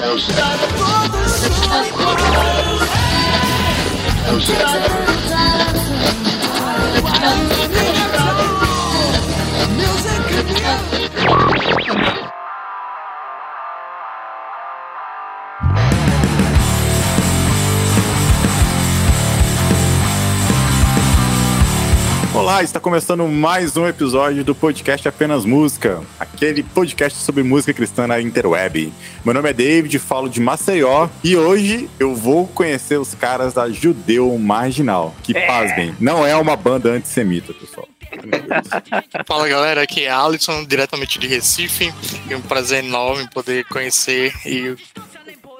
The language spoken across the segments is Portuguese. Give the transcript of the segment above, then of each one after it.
Eu Olá, está começando mais um episódio do podcast Apenas Música, aquele podcast sobre música cristã na interweb. Meu nome é David, falo de Maceió e hoje eu vou conhecer os caras da Judeu Marginal, que, é. pasmem, não é uma banda antissemita, pessoal. Fala galera, aqui é Alisson, diretamente de Recife. É um prazer enorme poder conhecer e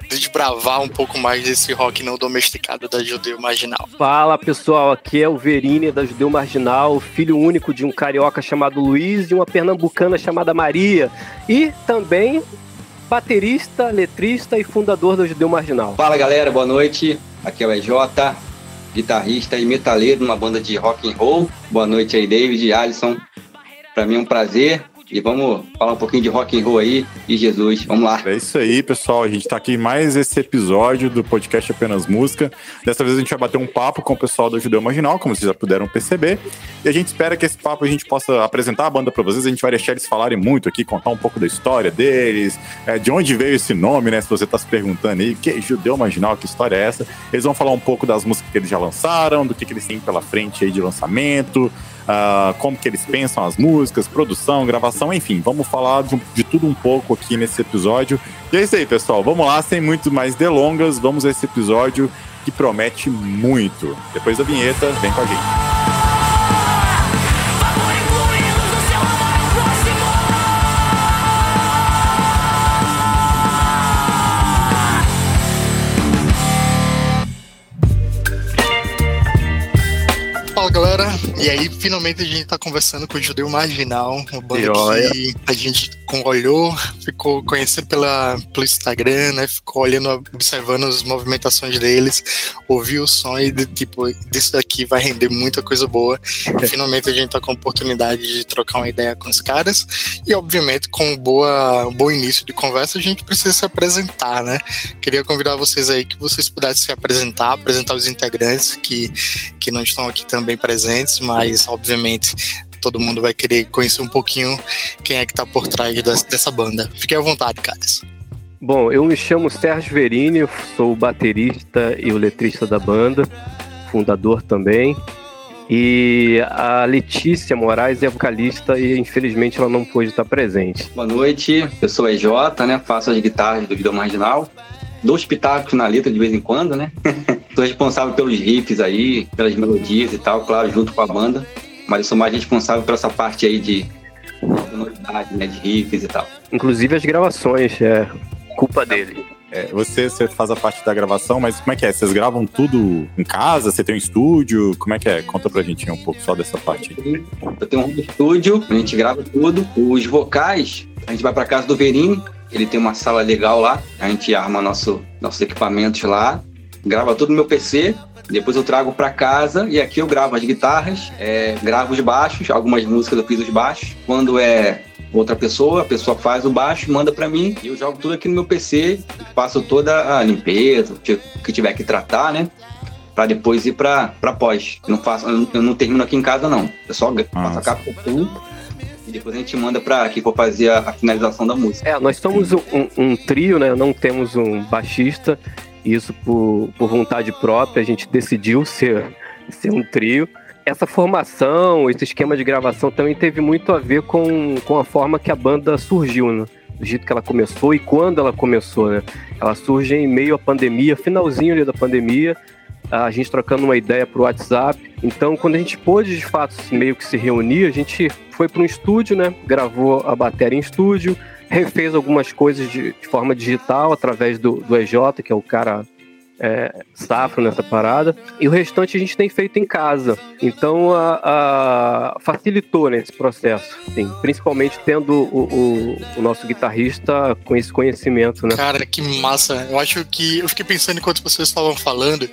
desbravar um pouco mais desse rock não domesticado da Judeu Marginal. Fala pessoal, aqui é o Verini da Judeu Marginal, filho único de um carioca chamado Luiz e uma pernambucana chamada Maria. E também baterista, letrista e fundador da Judeu Marginal. Fala galera, boa noite. Aqui é o EJ, guitarrista e metaleiro numa banda de rock and roll. Boa noite aí, David e Alisson. Para mim é um prazer e vamos falar um pouquinho de rock and roll aí e Jesus. Vamos lá. É isso aí, pessoal. A gente está aqui em mais esse episódio do podcast Apenas Música. Dessa vez a gente vai bater um papo com o pessoal do Judeu Marginal, como vocês já puderam perceber. E a gente espera que esse papo a gente possa apresentar a banda para vocês. A gente vai deixar eles falarem muito aqui, contar um pouco da história deles, é, de onde veio esse nome, né? Se você está se perguntando aí, que Judeu Marginal, que história é essa? Eles vão falar um pouco das músicas que eles já lançaram, do que, que eles têm pela frente aí de lançamento uh, como que eles pensam as músicas, produção, gravação, enfim, vamos falar de, de, tudo um pouco aqui nesse episódio. E é isso aí, pessoal, vamos lá, sem muito mais delongas, vamos a esse episódio que promete muito. Depois da vinheta, vem com a gente. Galera. E aí, finalmente, a gente tá conversando com o Judeu Marginal, uma banda que a gente olhou, ficou conhecendo pela, pelo Instagram, né? Ficou olhando, observando as movimentações deles, ouviu o som e, tipo, disso daqui vai render muita coisa boa. E, finalmente, a gente tá com a oportunidade de trocar uma ideia com os caras. E, obviamente, com um boa, um bom início de conversa, a gente precisa se apresentar, né? Queria convidar vocês aí que vocês pudessem se apresentar, apresentar os integrantes que, que não estão aqui também presentes, mas obviamente todo mundo vai querer conhecer um pouquinho quem é que tá por trás dessa banda. Fique à vontade, caras. Bom, eu me chamo Sérgio Verini, sou o baterista e o letrista da banda, fundador também. E a Letícia Moraes é vocalista e infelizmente ela não pôde estar presente. Boa noite, eu sou EJ, né? Faço as guitarras do Vida Marginal. Dou os pitacos na letra de vez em quando, né? sou responsável pelos riffs aí, pelas melodias e tal, claro, junto com a banda. Mas eu sou mais responsável por essa parte aí de sonoridade, né? De riffs e tal. Inclusive as gravações, é culpa dele. É, você, você faz a parte da gravação, mas como é que é? Vocês gravam tudo em casa? Você tem um estúdio? Como é que é? Conta pra gente um pouco só dessa parte. Eu tenho um estúdio, a gente grava tudo. Os vocais, a gente vai pra casa do Verini, ele tem uma sala legal lá, a gente arma nosso, nossos equipamentos lá grava tudo no meu PC, depois eu trago para casa e aqui eu gravo as guitarras, é, gravo os baixos, algumas músicas eu fiz os baixos. Quando é outra pessoa, a pessoa faz o baixo, manda para mim e eu jogo tudo aqui no meu PC, faço toda a limpeza, o que tiver que tratar, né? Para depois ir para pós. Eu não faço, eu não termino aqui em casa não. Eu só faço a captação e depois a gente manda para aqui for fazer a, a, finalização da música. É, nós somos um, um, um trio, né? Não temos um baixista isso por, por vontade própria, a gente decidiu ser, ser um trio. Essa formação, esse esquema de gravação também teve muito a ver com, com a forma que a banda surgiu, né? do jeito que ela começou e quando ela começou, né? Ela surge em meio à pandemia, finalzinho ali da pandemia, a gente trocando uma ideia pro WhatsApp. Então, quando a gente pôde de fato meio que se reunir, a gente foi para um estúdio, né? Gravou a bateria em estúdio, refez algumas coisas de, de forma digital através do, do EJ, que é o cara é, safro nessa parada. E o restante a gente tem feito em casa. Então a, a facilitou nesse processo, assim, principalmente tendo o, o, o, nosso guitarrista com esse conhecimento, né? Cara, que massa. Eu acho que eu fiquei pensando enquanto vocês estavam falando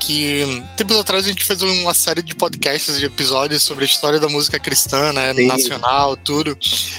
que tempos atrás a gente fez uma série de podcasts, de episódios sobre a história da música cristã, né? Sim. Nacional, tudo.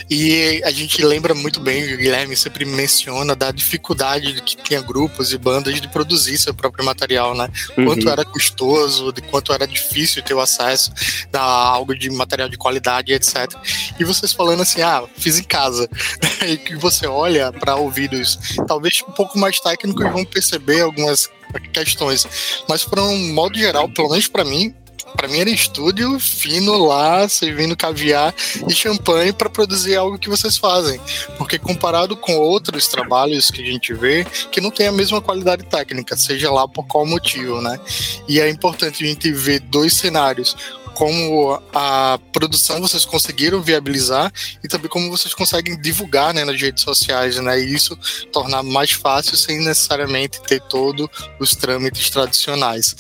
E a gente lembra muito bem, o Guilherme sempre menciona da dificuldade de que tinha grupos e bandas de produzir seu próprio material, né? Uhum. Quanto era custoso, de quanto era difícil ter o acesso a algo de material de qualidade, etc. E vocês falando assim, ah, fiz em casa. e que você olha para ouvidos, talvez um pouco mais técnicos vão perceber algumas questões, mas para um modo geral, pelo menos para mim, para mim era estúdio fino lá, servindo caviar e champanhe para produzir algo que vocês fazem. Porque comparado com outros trabalhos que a gente vê, que não tem a mesma qualidade técnica, seja lá por qual motivo, né? E é importante a gente ver dois cenários como a produção vocês conseguiram viabilizar e também como vocês conseguem divulgar né, nas redes sociais, né? E isso tornar mais fácil sem necessariamente ter todos os trâmites tradicionais.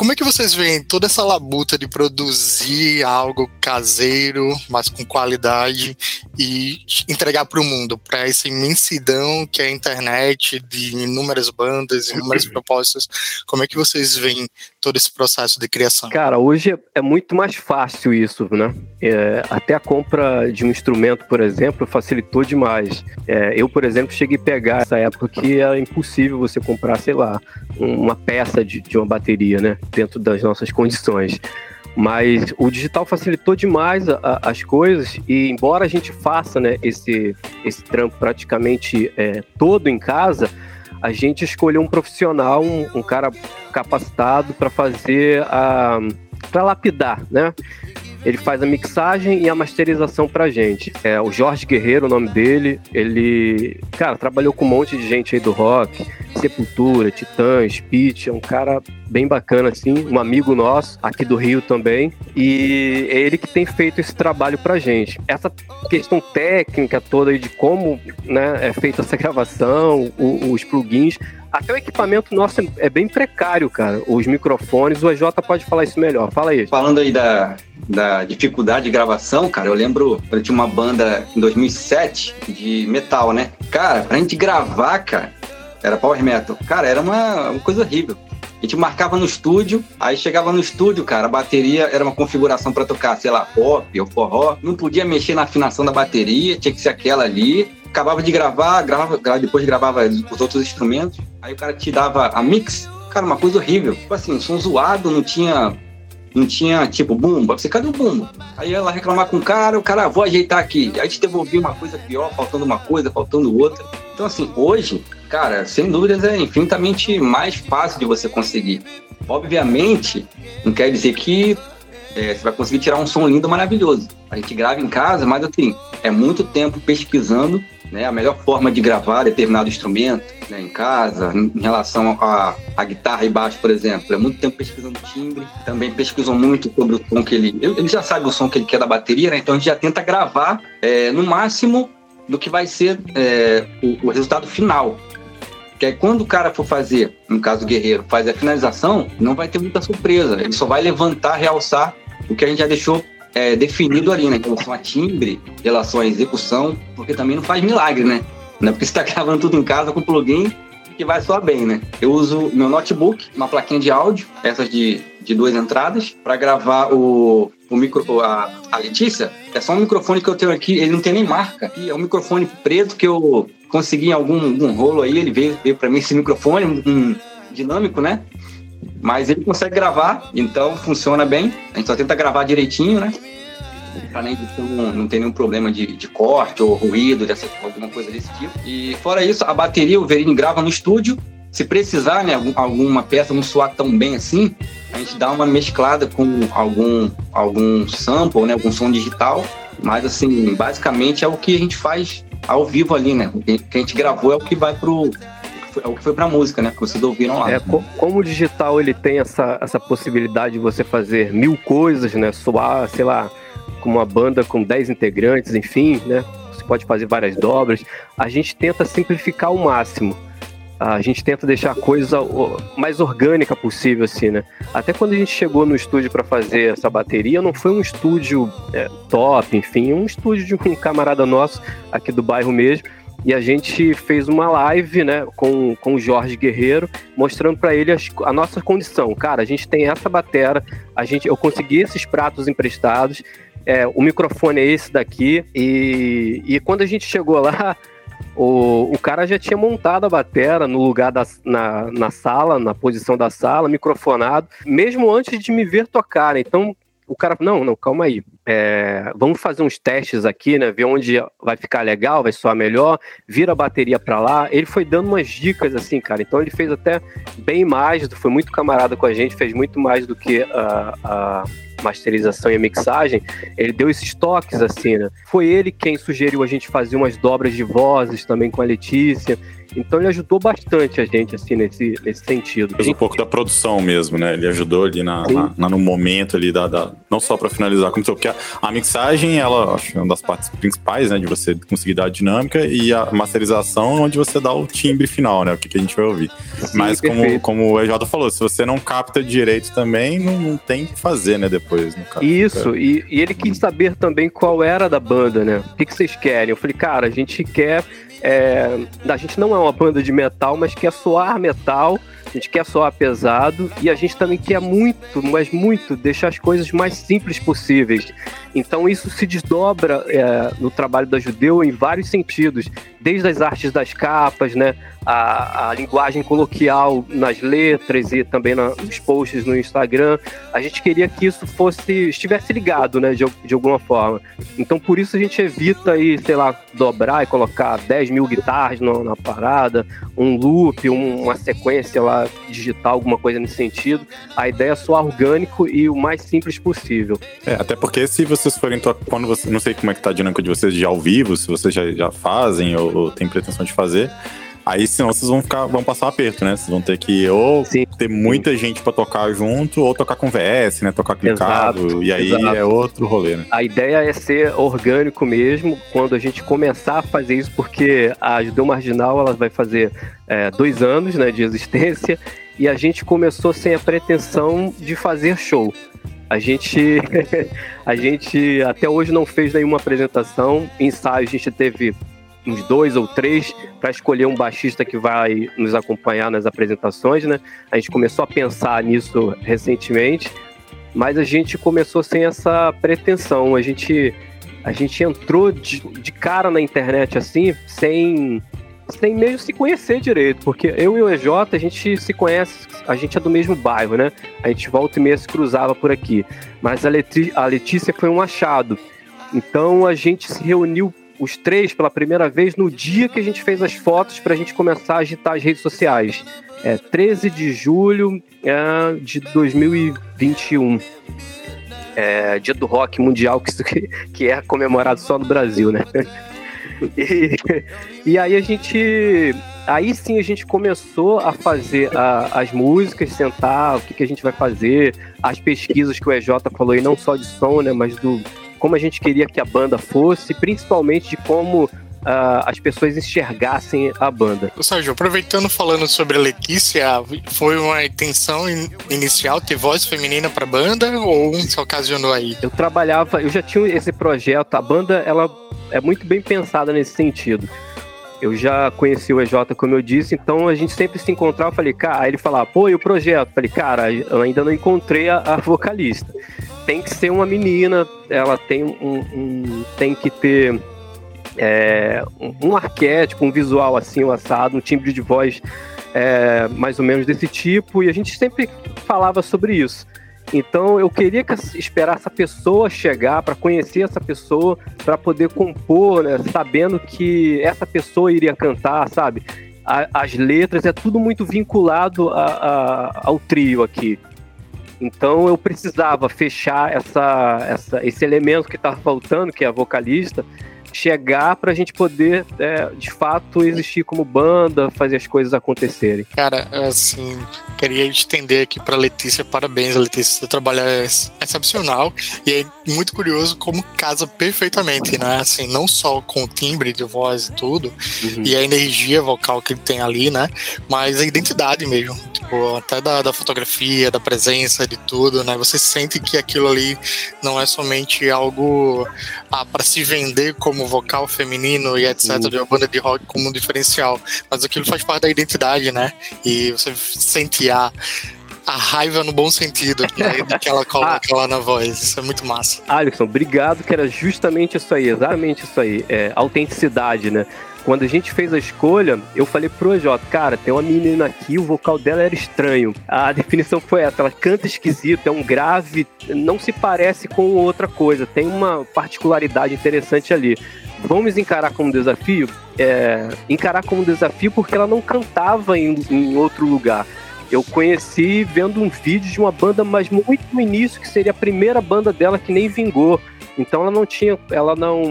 Como é que vocês veem toda essa labuta de produzir algo caseiro, mas com qualidade e entregar para o mundo, para essa imensidão que é a internet de inúmeras bandas, inúmeras propostas? Como é que vocês veem todo esse processo de criação? Cara, hoje é muito mais fácil isso, né? É, até a compra de um instrumento, por exemplo, facilitou demais. É, eu, por exemplo, cheguei a pegar essa época que era impossível você comprar, sei lá, uma peça de, de uma bateria, né? Dentro das nossas condições. Mas o digital facilitou demais a, a, as coisas e embora a gente faça né, esse, esse trampo praticamente é, todo em casa, a gente escolheu um profissional, um, um cara capacitado para fazer a para lapidar, né? Ele faz a mixagem e a masterização pra gente. É o Jorge Guerreiro, o nome dele. Ele, cara, trabalhou com um monte de gente aí do rock, Sepultura, Titãs, Pitch, é um cara bem bacana assim, um amigo nosso aqui do Rio também. E é ele que tem feito esse trabalho pra gente. Essa questão técnica toda aí de como, né, é feita essa gravação, os plugins, até o equipamento nosso é bem precário, cara. Os microfones, o EJ pode falar isso melhor. Fala aí. Falando aí da, da dificuldade de gravação, cara, eu lembro, eu tinha uma banda em 2007 de metal, né? Cara, pra gente gravar, cara, era power metal. Cara, era uma, uma coisa horrível. A gente marcava no estúdio, aí chegava no estúdio, cara, a bateria era uma configuração para tocar, sei lá, pop ou forró. Não podia mexer na afinação da bateria, tinha que ser aquela ali acabava de gravar, gravava, depois gravava os outros instrumentos, aí o cara te dava a mix, cara, uma coisa horrível. Tipo assim, som zoado, não tinha. Não tinha, tipo, bumba. Você, cadê o bumba? Aí ela reclamar com o cara, o cara, ah, vou ajeitar aqui. Aí te devolvia uma coisa pior, faltando uma coisa, faltando outra. Então, assim, hoje, cara, sem dúvidas é infinitamente mais fácil de você conseguir. Obviamente, não quer dizer que é, você vai conseguir tirar um som lindo, maravilhoso. A gente grava em casa, mas assim, é muito tempo pesquisando né, a melhor forma de gravar determinado instrumento né, em casa, em relação à, à guitarra e baixo, por exemplo. É muito tempo pesquisando timbre, também pesquisam muito sobre o som que ele. Ele já sabe o som que ele quer da bateria, né, então a gente já tenta gravar é, no máximo do que vai ser é, o, o resultado final. Que aí quando o cara for fazer, no caso o guerreiro, faz a finalização, não vai ter muita surpresa. Ele só vai levantar, realçar o que a gente já deixou é, definido ali, né? Em relação a timbre, relação à execução, porque também não faz milagre, né? Não é porque você está gravando tudo em casa com plugin que vai soar bem, né? Eu uso meu notebook, uma plaquinha de áudio, essas de, de duas entradas, para gravar o, o micro, a, a Letícia. É só um microfone que eu tenho aqui, ele não tem nem marca. E é um microfone preto que eu consegui em algum, algum rolo aí, ele veio, veio para mim esse microfone, um, dinâmico, né? Mas ele consegue gravar, então funciona bem. A gente só tenta gravar direitinho, né? Pra nem não, ter nenhum problema de, de corte ou ruído, dessa, alguma coisa desse tipo. E fora isso, a bateria o Verini grava no estúdio. Se precisar, né, alguma peça não soar tão bem assim, a gente dá uma mesclada com algum, algum sample, né, algum som digital. Mas, assim, basicamente é o que a gente faz ao vivo ali, né? O que a gente gravou é o que vai pro, é o que foi pra música, né? Que vocês ouviram lá. É, como o digital ele tem essa, essa possibilidade de você fazer mil coisas, né? Soar, sei lá, com uma banda com 10 integrantes, enfim, né? Você pode fazer várias dobras. A gente tenta simplificar ao máximo. a gente tenta deixar a coisa mais orgânica possível, assim, né? Até quando a gente chegou no estúdio para fazer essa bateria, não foi um estúdio é, top, enfim, um estúdio de um camarada nosso aqui do bairro mesmo. E a gente fez uma live, né, com, com o Jorge Guerreiro, mostrando para ele as, a nossa condição. Cara, a gente tem essa batera, a gente, eu consegui esses pratos emprestados, é, o microfone é esse daqui, e, e quando a gente chegou lá, o, o cara já tinha montado a batera no lugar da, na, na sala, na posição da sala, microfonado, mesmo antes de me ver tocar. Então, o cara, não, não, calma aí. É, vamos fazer uns testes aqui, né? Ver onde vai ficar legal, vai soar melhor, vira a bateria para lá. Ele foi dando umas dicas assim, cara. Então ele fez até bem mais, foi muito camarada com a gente, fez muito mais do que a, a masterização e a mixagem, ele deu esses toques assim, né? Foi ele quem sugeriu a gente fazer umas dobras de vozes também com a Letícia. Então ele ajudou bastante a gente, assim, nesse, nesse sentido. Fez um pouco da produção mesmo, né? Ele ajudou ali na, na, na no momento ali da. da não só para finalizar, como porque a, a mixagem, ela acho é uma das partes principais, né? De você conseguir dar a dinâmica e a masterização, onde você dá o timbre final, né? O que, que a gente vai ouvir. Sim, Mas como, como o EJ falou, se você não capta direito também, não, não tem que fazer, né? Depois, no caso. Isso, e, e ele quis saber também qual era da banda, né? O que, que vocês querem? Eu falei, cara, a gente quer é, a gente não é uma banda de metal, mas quer soar metal, a gente quer soar pesado e a gente também quer muito, mas muito, deixar as coisas mais simples possíveis. Então isso se desdobra é, no trabalho da Judeu em vários sentidos, desde as artes das capas, né, a, a linguagem coloquial nas letras e também na, nos posts no Instagram. A gente queria que isso fosse estivesse ligado, né, de, de alguma forma. Então por isso a gente evita aí, sei lá, dobrar e colocar 10 mil guitarras no, na parada, um loop, um, uma sequência lá digital, alguma coisa nesse sentido. A ideia é soar orgânico e o mais simples possível. É, até porque se vocês forem quando você não sei como é que tá a dinâmica de vocês de ao vivo, se vocês já, já fazem ou, ou têm pretensão de fazer, Aí senão vocês vão ficar, vão passar um aperto, né? Vocês vão ter que ou sim, ter muita sim. gente para tocar junto, ou tocar com VS, né? Tocar clicado. Exato, e aí exato. é outro rolê, né? A ideia é ser orgânico mesmo quando a gente começar a fazer isso, porque a Judeu Marginal ela vai fazer é, dois anos né, de existência e a gente começou sem a pretensão de fazer show. A gente, a gente até hoje não fez nenhuma apresentação. Ensaio a gente teve uns dois ou três para escolher um baixista que vai nos acompanhar nas apresentações, né? A gente começou a pensar nisso recentemente, mas a gente começou sem essa pretensão. A gente, a gente entrou de, de cara na internet assim, sem sem mesmo se conhecer direito, porque eu e o EJ, a gente se conhece, a gente é do mesmo bairro, né? A gente volta e meia se cruzava por aqui. Mas a, Leti a Letícia foi um achado. Então a gente se reuniu os três pela primeira vez no dia que a gente fez as fotos para a gente começar a agitar as redes sociais. É 13 de julho é, de 2021. É, dia do rock mundial, que, que é comemorado só no Brasil, né? E, e aí a gente. Aí sim a gente começou a fazer a, as músicas, sentar, o que, que a gente vai fazer, as pesquisas que o EJ falou aí, não só de som, né? Mas do, como a gente queria que a banda fosse, principalmente de como Uh, as pessoas enxergassem a banda. Sérgio, aproveitando falando sobre a Letícia, foi uma intenção in inicial ter voz feminina para a banda ou se ocasionou aí? Eu trabalhava, eu já tinha esse projeto, a banda ela é muito bem pensada nesse sentido. Eu já conheci o EJ, como eu disse, então a gente sempre se encontrava. Eu falei, cara, aí ele falava, pô, e o projeto? Eu falei, cara, eu ainda não encontrei a, a vocalista tem que ser uma menina, ela tem um, um tem que ter é, um, um, arquétipo, um visual assim, um assado, um timbre de voz é, mais ou menos desse tipo, e a gente sempre falava sobre isso. Então eu queria que esperar essa pessoa chegar para conhecer essa pessoa, para poder compor, né, sabendo que essa pessoa iria cantar, sabe? A, as letras é tudo muito vinculado a, a, ao trio aqui. Então eu precisava fechar essa, essa, esse elemento que estava faltando, que é a vocalista, chegar para a gente poder, é, de fato, existir como banda, fazer as coisas acontecerem. Cara, assim, queria estender aqui para Letícia, parabéns, Letícia, seu trabalho é excepcional e é muito curioso como casa perfeitamente, né? Assim, não só com o timbre de voz e tudo, uhum. e a energia vocal que ele tem ali, né? Mas a identidade mesmo, tipo, até da, da fotografia, da presença, de tudo, né? Você sente que aquilo ali não é somente algo ah, para se vender como vocal feminino e etc, uhum. de uma banda de rock como um diferencial, mas aquilo faz parte da identidade, né? E você sente a a raiva no bom sentido né, que ela coloca ah, lá na voz. Isso é muito massa. Alisson, obrigado, que era justamente isso aí, exatamente isso aí. É, autenticidade, né? Quando a gente fez a escolha, eu falei pro EJ, cara, tem uma menina aqui, o vocal dela era estranho. A definição foi essa, ela canta esquisito, é um grave, não se parece com outra coisa, tem uma particularidade interessante ali. Vamos encarar como desafio? É, encarar como desafio porque ela não cantava em, em outro lugar. Eu conheci vendo um vídeo de uma banda, mas muito no início, que seria a primeira banda dela que nem vingou. Então ela não tinha, ela não,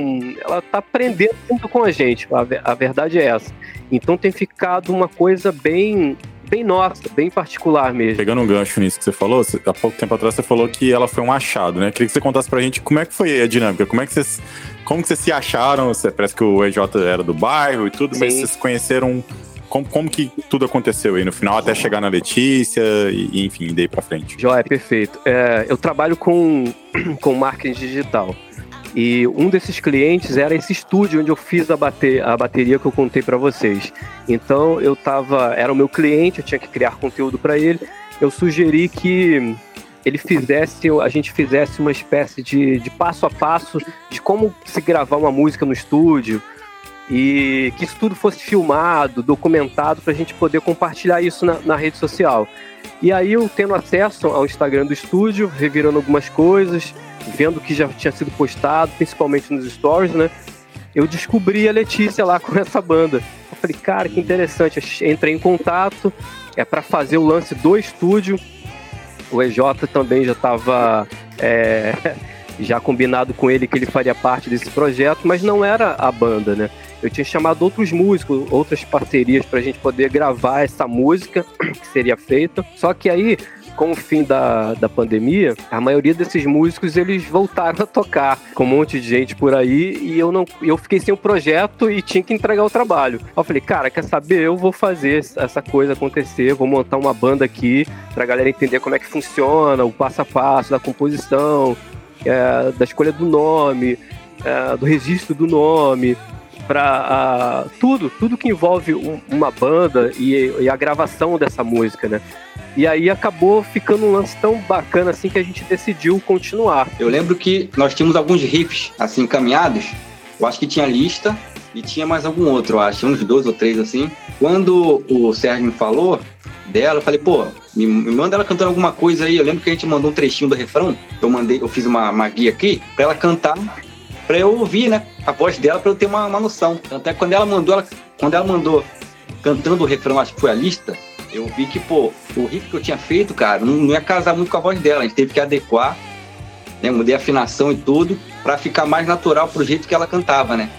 ela tá aprendendo junto com a gente. A, a verdade é essa. Então tem ficado uma coisa bem bem nossa, bem particular mesmo. Pegando um gancho nisso que você falou, há pouco tempo atrás você falou que ela foi um achado, né? Queria que você contasse pra gente como é que foi a dinâmica, como é que vocês, como que vocês se acharam? Você, parece que o EJ era do bairro e tudo, Sim. mas vocês conheceram como, como que tudo aconteceu aí no final, até chegar na Letícia e, enfim, daí pra frente? Joia, perfeito. É, eu trabalho com, com marketing digital. E um desses clientes era esse estúdio onde eu fiz a, bater, a bateria que eu contei para vocês. Então eu tava, era o meu cliente, eu tinha que criar conteúdo para ele. Eu sugeri que ele fizesse, a gente fizesse uma espécie de, de passo a passo de como se gravar uma música no estúdio, e que isso tudo fosse filmado, documentado, para a gente poder compartilhar isso na, na, rede social. E aí eu tendo acesso ao Instagram do estúdio, revirando algumas coisas, vendo o que já tinha sido postado, principalmente nos stories, né? Eu descobri a Letícia lá com essa banda. Eu falei, cara, que interessante. Eu entrei em contato, é para fazer o lance do estúdio. O EJ também já estava é, já combinado com ele que ele faria parte desse projeto, mas não era a banda, né? Eu tinha chamado outros músicos, outras parcerias para a gente poder gravar essa música que seria feita. Só que aí, com o fim da, da pandemia, a maioria desses músicos eles voltaram a tocar com um monte de gente por aí e eu não eu fiquei sem o projeto e tinha que entregar o trabalho. Eu falei, cara, quer saber? Eu vou fazer essa coisa acontecer, vou montar uma banda aqui pra galera entender como é que funciona, o passo a passo da composição, é, da escolha do nome, é, do registro do nome, para uh, tudo, tudo que envolve um, uma banda e, e, a gravação dessa música, né? E aí acabou ficando um lance tão bacana assim que a gente decidiu continuar. Eu lembro que nós tínhamos alguns riffs assim encaminhados. Eu acho que tinha lista e tinha mais algum outro, eu acho, uns dois ou três assim. Quando o Sérgio me falou dela, eu falei, pô, me, me manda ela cantando alguma coisa aí. Eu lembro que a gente mandou um trechinho do refrão. Eu mandei, eu fiz uma, uma guia aqui para ela cantar para eu ouvir, né, a voz dela para eu ter uma, uma noção. Até quando ela mandou, ela, quando ela mandou cantando o refrão, acho que foi a lista, eu vi que, pô, o riff que eu tinha feito, cara, não, não ia casar muito com a voz dela. A gente teve que adequar, né, mudei a afinação e tudo para ficar mais natural pro jeito que ela cantava, né?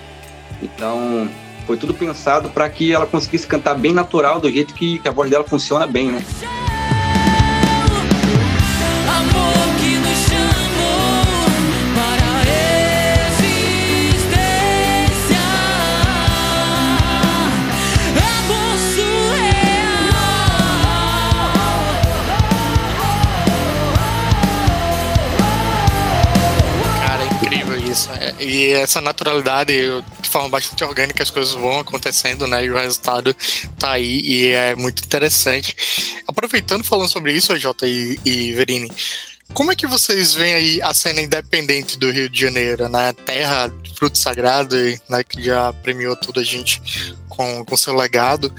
Então, foi tudo pensado para que ela conseguisse cantar bem natural, do jeito que, que a voz dela funciona bem, né? E essa naturalidade, de forma bastante orgânica, as coisas vão acontecendo, né? E o resultado tá aí e é muito interessante. Aproveitando falando sobre isso, Jota e, e Verini, como é que vocês veem aí a cena independente do Rio de Janeiro, né? Terra, fruto sagrado, né? Que já premiou toda a gente com, com seu legado.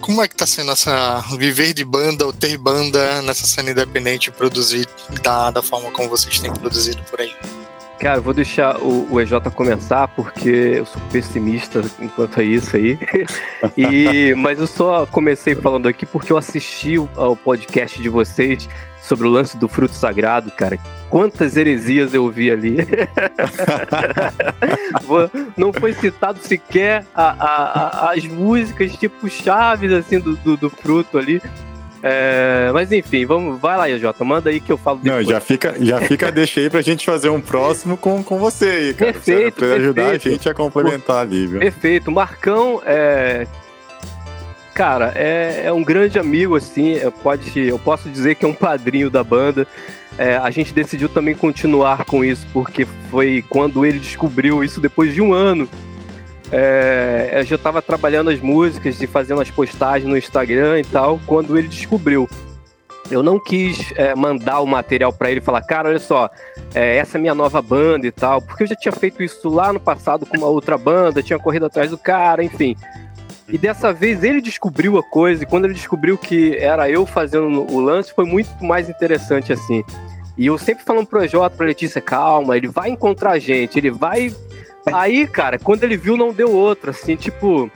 Como é que tá sendo essa viver de banda ou ter banda nessa cena independente produzir da, da forma como vocês têm produzido por aí? Cara, eu vou deixar o, o, EJ começar porque eu sou pessimista enquanto a isso aí. e, mas eu só comecei falando aqui porque eu assisti ao podcast de vocês sobre o lance do fruto sagrado, cara. Quantas heresias eu vi ali. Não foi citado sequer a, a, a, as músicas tipo chaves assim do, do, do fruto ali. É, mas enfim, vamos, vai lá, Jota, manda aí que eu falo depois. Não, já fica, já fica, deixa aí pra gente fazer um próximo com, com você aí, cara. Perfeito, pra perfeito. ajudar a gente a complementar ali, viu? Perfeito. Marcão é. Cara, é, é um grande amigo, assim, pode, eu posso dizer que é um padrinho da banda. É, a gente decidiu também continuar com isso, porque foi quando ele descobriu isso depois de um ano é, eu já estava trabalhando as músicas e fazendo as postagens no Instagram e tal, quando ele descobriu. Eu não quis é, mandar o material para ele e falar, cara, olha só, é, essa é minha nova banda e tal, porque eu já tinha feito isso lá no passado com uma outra banda, tinha corrido atrás do cara, enfim. E dessa vez ele descobriu a coisa, e quando ele descobriu que era eu fazendo o lance, foi muito mais interessante assim. E eu sempre falando pro EJ, pra Letícia, calma, ele vai encontrar a gente, ele vai Aí, cara, quando ele viu, não deu outra, assim, tipo.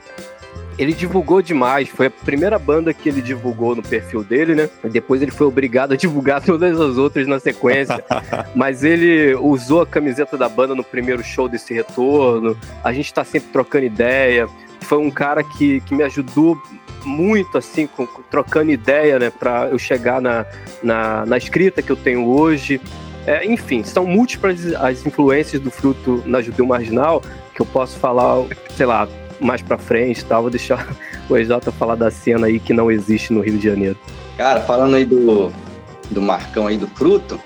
Ele divulgou demais, foi a primeira banda que ele divulgou no perfil dele, né? Depois ele foi obrigado a divulgar todas as outras na sequência. Mas ele usou a camiseta da banda no primeiro show desse retorno. A gente tá sempre trocando ideia. Foi um cara que, que me ajudou muito, assim, com, trocando ideia, né? Pra eu chegar na, na, na escrita que eu tenho hoje. É, enfim, são múltiplas as influências do fruto na judeu marginal, que eu posso falar, sei lá, mais pra frente tal. Vou deixar o EJ falar da cena aí que não existe no Rio de Janeiro. Cara, falando aí do, do Marcão aí do fruto,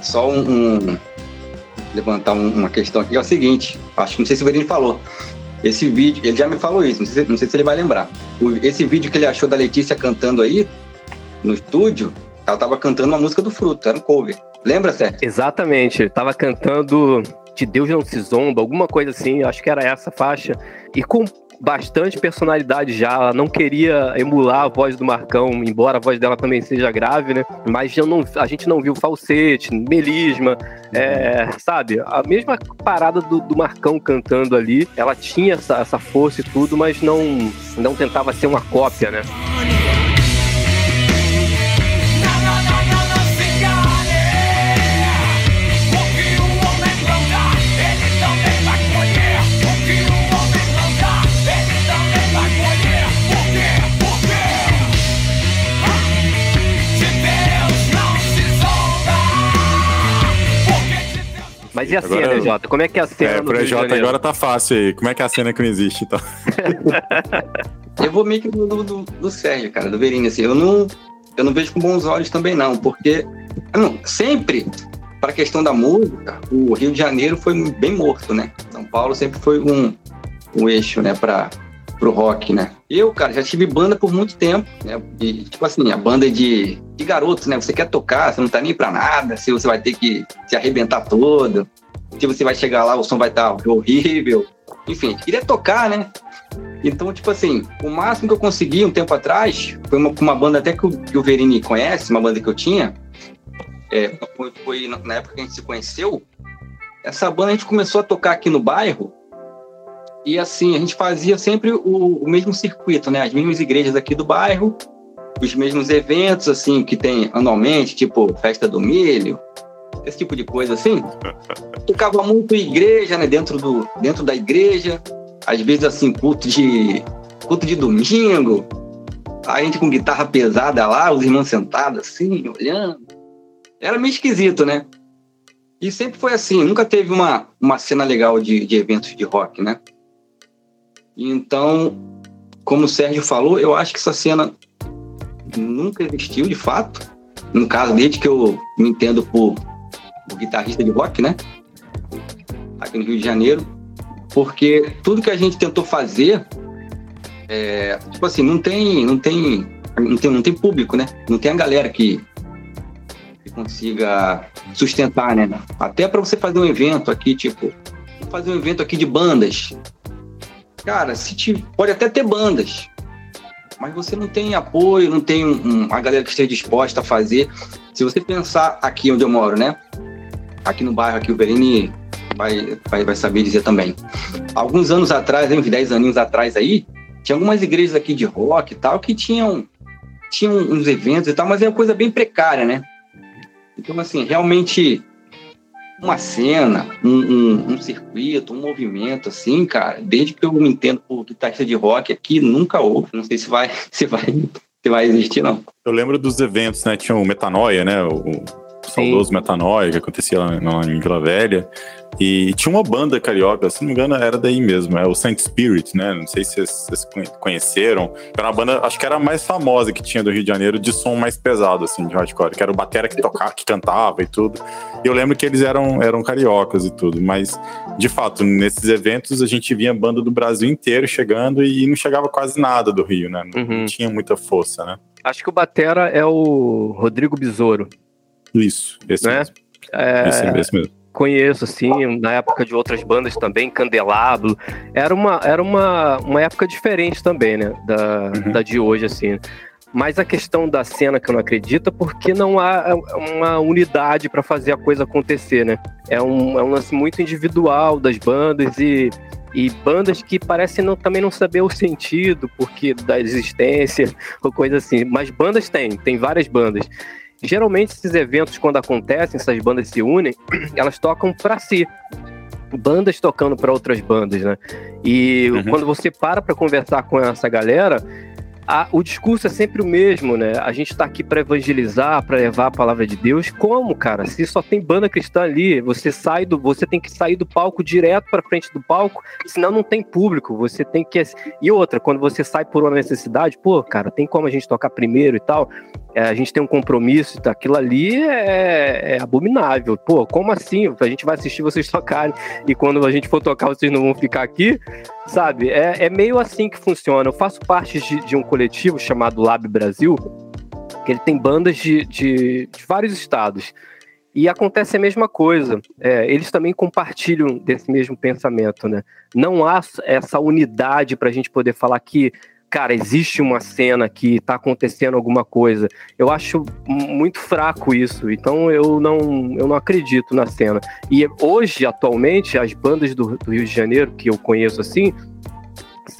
só um, um levantar um, uma questão aqui, é o seguinte, acho que não sei se o Verini falou. Esse vídeo, ele já me falou isso, não sei, não sei se ele vai lembrar. O, esse vídeo que ele achou da Letícia cantando aí, no estúdio, ela tava cantando uma música do Fruto, era um cover. Lembra, Sérgio? Exatamente. Tava cantando De Deus Não Se Zomba, alguma coisa assim, acho que era essa faixa. E com bastante personalidade já. Ela não queria emular a voz do Marcão, embora a voz dela também seja grave, né? Mas não, a gente não viu falsete, melisma, é, sabe? A mesma parada do, do, Marcão cantando ali. Ela tinha essa, essa força e tudo, mas não, não tentava ser uma cópia, né? Mas e a agora, cena, Jota? Como é que é a cena? É, pro Jota agora tá fácil aí. Como é que é a cena que não existe, então? eu vou meio que do, do, do Sérgio, cara, do Verini, assim. Eu não, eu não vejo com bons olhos também, não, porque não, sempre, para a questão da música, o Rio de Janeiro foi bem morto, né? São Paulo sempre foi um, um eixo, né, para pro rock, né? Eu, cara, já tive banda por muito tempo, né? E, tipo assim, a banda de, de garotos, né? Você quer tocar, você não tá nem pra nada, se você vai ter que se arrebentar todo, se você vai chegar lá, o som vai estar tá horrível. Enfim, queria tocar, né? Então, tipo assim, o máximo que eu consegui um tempo atrás foi uma, uma banda até que o, que o Verini conhece, uma banda que eu tinha. É, foi, foi na época que a gente se conheceu. Essa banda a gente começou a tocar aqui no bairro e assim, a gente fazia sempre o, o, mesmo circuito, né? As mesmas igrejas aqui do bairro, os mesmos eventos, assim, que tem anualmente, tipo festa do milho, esse tipo de coisa assim. Tocava muito igreja, né? Dentro, do, dentro da igreja, às vezes assim, culto de, culto de domingo, a gente com guitarra pesada lá, os irmãos sentados assim, olhando. Era meio esquisito, né? E sempre foi assim, nunca teve uma, uma cena legal de, de eventos de rock, né? Então, como o Sérgio falou, eu acho que essa cena nunca existiu de fato. No caso, desde que eu me entendo por, por guitarrista de rock, né? Aqui no Rio de Janeiro. Porque tudo que a gente tentou fazer, é, tipo assim, não tem, não tem, não tem, não tem público, né? Não tem a galera que, que consiga sustentar, né? Até para você fazer um evento aqui, tipo, fazer um evento aqui de bandas, Cara, se te, pode até ter bandas, mas você não tem apoio, não tem um, uma galera que esteja disposta a fazer. Se você pensar aqui onde eu moro, né? Aqui no bairro, aqui o Verini vai, vai, vai saber dizer também. Alguns anos atrás, uns 10 aninhos atrás aí, tinha algumas igrejas aqui de rock e tal que tinham, tinham uns eventos e tal, mas é uma coisa bem precária, né? Então, assim, realmente uma cena, um, um, um, circuito, um movimento, assim, cara, desde que eu me entendo por guitarrista de rock aqui, nunca houve. Não sei se vai, se vai, se vai existir, não. Eu lembro dos eventos, né? Tinha o Metanoia, né? O, saudoso Metanoia, que acontecia lá, lá em Vila Velha. E tinha uma banda carioca, se não me engano, era daí mesmo, é o Saint Spirit, né? Não sei se vocês conheceram. Era uma banda, acho que era a mais famosa que tinha do Rio de Janeiro, de som mais pesado, assim, de hardcore, que era o Batera que tocava, que cantava e tudo. E eu lembro que eles eram, eram cariocas e tudo, mas de fato, nesses eventos a gente via banda do Brasil inteiro chegando e não chegava quase nada do Rio, né? Não, uhum. tinha muita força, né? Acho que o Batera é o Rodrigo Besouro. Isso, esse né? mesmo. É... Esse, esse mesmo conheço, assim, na época de outras bandas também, Candelabro. Era uma, era uma, uma época diferente também, né? Da, uhum. da de hoje, assim. Mas a questão da cena que eu não acredito é porque não há uma unidade para fazer a coisa acontecer, né? É um, é um lance muito individual das bandas e, e bandas que parecem não, também não saber o sentido porque da existência ou coisa assim. Mas bandas tem, tem várias bandas. Geralmente esses eventos, quando acontecem, essas bandas se unem, elas tocam para si. Bandas tocando para outras bandas, né? E uhum. quando você para para conversar com essa galera, a, o discurso é sempre o mesmo, né? A gente está aqui para evangelizar, para levar a palavra de Deus. Como, cara? Se só tem banda cristã ali, você sai do, você tem que sair do palco direto para frente do palco, senão não tem público. Você tem que e outra, quando você sai por uma necessidade, pô, cara, tem como a gente tocar primeiro e tal é, a gente tem um compromisso, tá? aquilo ali é, é, abominável. Pô, como assim? A gente vai assistir vocês tocarem e quando a gente for tocar vocês não vão ficar aqui, sabe? É, é meio assim que funciona. Eu faço parte de, de, um coletivo chamado Lab Brasil, que ele tem bandas de, de, de vários estados. E acontece a mesma coisa. É, eles também compartilham desse mesmo pensamento, né? Não há essa unidade para a gente poder falar que cara, existe uma cena que está acontecendo alguma coisa. Eu acho muito fraco isso, então eu não, eu não acredito na cena. E hoje, atualmente, as bandas do, do Rio de Janeiro, que eu conheço assim,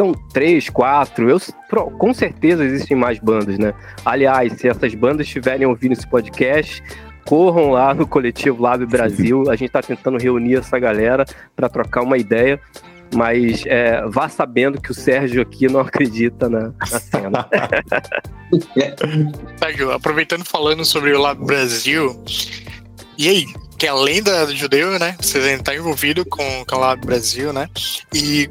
são três, quatro. Eu, com certeza existem mais bandas, né? Aliás, se essas bandas estiverem ouvindo esse podcast, corram lá no coletivo Lab Brasil. A gente está tentando reunir essa galera para trocar uma ideia mas é, vá sabendo que o Sérgio aqui não acredita na, na cena. Sérgio, aproveitando falando sobre o Lab Brasil, e aí, que além da judeu, né? Você está envolvido com, o Lab Brasil, né? E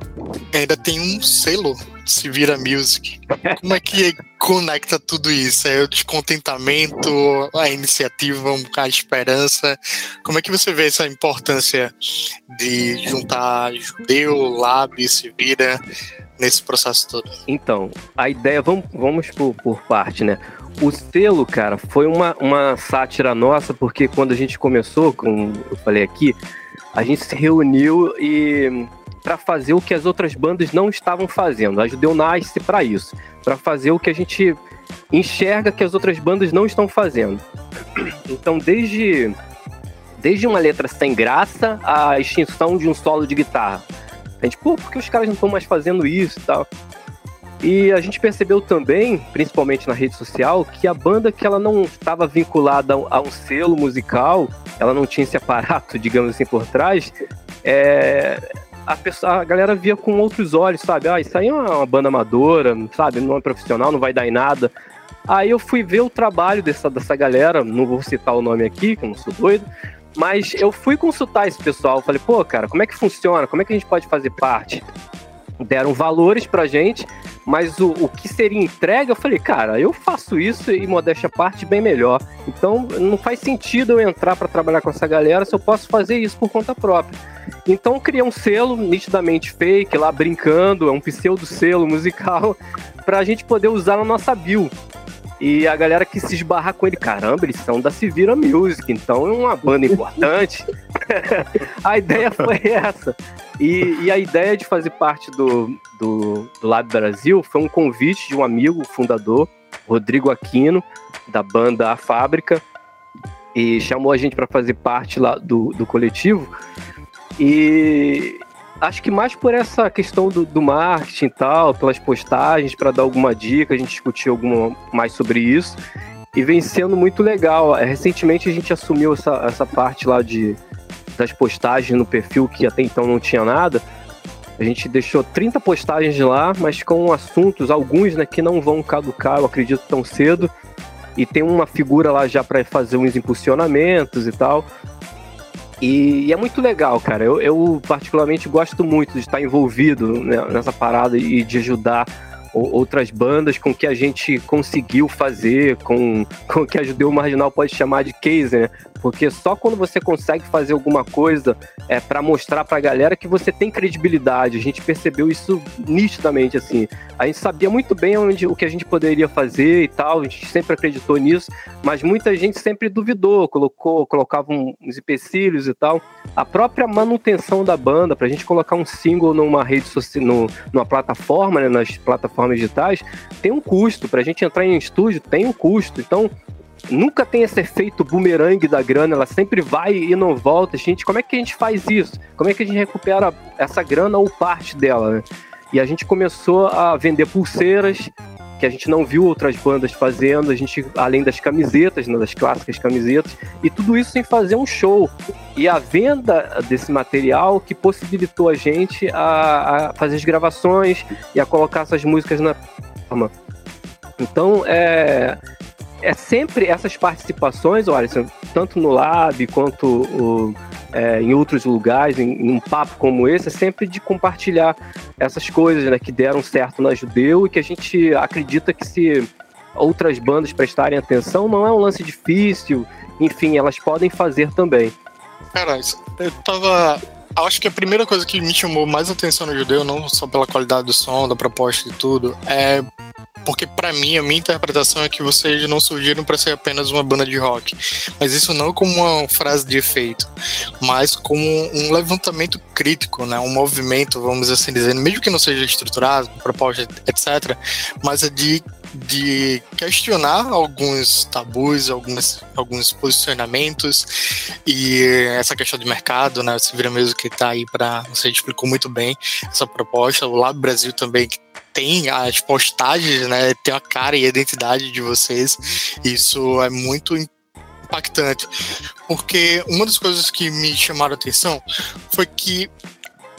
ainda tem um selo se vira music. Como é que conecta tudo isso? É o descontentamento, a iniciativa, a esperança. Como é que você vê essa importância de juntar judeu, lab, se vira nesse processo todo? Então, a ideia, vamos, vamos por, por parte, né? O selo, cara, foi uma, uma sátira nossa, porque quando a gente começou, como eu falei aqui, a gente se reuniu e para fazer o que as outras bandas não estavam fazendo. A Judeu nasce para isso, para fazer o que a gente enxerga que as outras bandas não estão fazendo. Então, desde desde uma letra sem graça à extinção de um solo de guitarra. A gente, pô, por que os caras não estão mais fazendo isso e tal? E a gente percebeu também, principalmente na rede social, que a banda que ela não estava vinculada a um selo musical, ela não tinha esse aparato, digamos assim, por trás, é, a, pessoa, a galera via com outros olhos, sabe? Ah, isso aí é uma, uma banda amadora, sabe? Não é profissional, não vai dar em nada. Aí eu fui ver o trabalho dessa, dessa galera, não vou citar o nome aqui, que eu não sou doido, mas eu fui consultar esse pessoal. Falei, pô, cara, como é que funciona? Como é que a gente pode fazer parte? Deram valores pra gente, mas o, o que seria entrega, eu falei, cara, eu faço isso e modéstia parte bem melhor. Então não faz sentido eu entrar para trabalhar com essa galera se eu posso fazer isso por conta própria. Então criei um selo nitidamente fake lá brincando, é um pseudo selo musical para a gente poder usar na nossa bio. E a galera que se esbarra com ele, caramba, eles são da Sevira Music, então é uma banda importante. a ideia foi essa. E, e, a ideia de fazer parte do, do, do Lab Brasil foi um convite de um amigo, fundador, Rodrigo Aquino, da banda A Fábrica, e chamou a gente para fazer parte lá do, do coletivo E acho que mais por essa questão do, do marketing e tal, pelas postagens, para dar alguma dica, a gente discutiu alguma mais sobre isso. E vem sendo muito legal. É, recentemente a gente assumiu essa, essa parte lá de, das postagens no perfil, que até então não tinha nada. A gente deixou 30 postagens lá, mas com assuntos, alguns né, que não vão caducar, eu acredito, tão cedo. E tem uma figura lá já para fazer uns impulsionamentos e tal. E, e, é muito legal, cara. Eu, eu, particularmente gosto muito de estar envolvido né, nessa parada e de ajudar outras bandas com que a gente conseguiu fazer, com, com o que a Judeu Marginal pode chamar de case, né? Porque só quando você consegue fazer alguma coisa é para mostrar para a galera que você tem credibilidade. A gente percebeu isso nitidamente assim. A gente sabia muito bem onde, o que a gente poderia fazer e tal, a gente sempre acreditou nisso, mas muita gente sempre duvidou, colocou, colocava uns empecilhos e tal. A própria manutenção da banda, para a gente colocar um single numa rede social, numa plataforma, né, nas plataformas digitais, tem um custo. Para a gente entrar em estúdio, tem um custo. Então, nunca tem esse efeito bumerangue da grana, ela sempre vai e não volta. Gente, como é que a gente faz isso? Como é que a gente recupera essa grana ou parte dela, né? E a gente começou a vender pulseiras, que a gente não viu outras bandas fazendo, a gente, além das camisetas, né, das clássicas camisetas, e tudo isso sem fazer um show. E a venda desse material que possibilitou a gente a, a fazer as gravações e a colocar essas músicas na forma. Então, é, é sempre essas participações, olha, tanto no Lab quanto o, é, em outros lugares, em, em, um papo como esse, é sempre de compartilhar essas coisas né, que deram certo na Judeu e que a gente acredita que se outras bandas prestarem atenção, não é um lance difícil, enfim, elas podem fazer também. Cara, eu tava acho que a primeira coisa que me chamou mais atenção no Judeu, não só pela qualidade do som, da proposta e tudo, é porque para mim, a minha interpretação é que vocês não surgiram para ser apenas uma banda de rock. Mas isso não como uma frase de efeito, mas como um levantamento crítico, né? um movimento, vamos assim dizer, mesmo que não seja estruturado, proposta, etc., mas é de de questionar alguns tabus, alguns, alguns posicionamentos e essa questão de mercado, né? Você vira mesmo que está aí para. Você explicou muito bem essa proposta. O Lab Brasil também, que tem as postagens, né? Tem a cara e a identidade de vocês. Isso é muito impactante. Porque uma das coisas que me chamaram a atenção foi que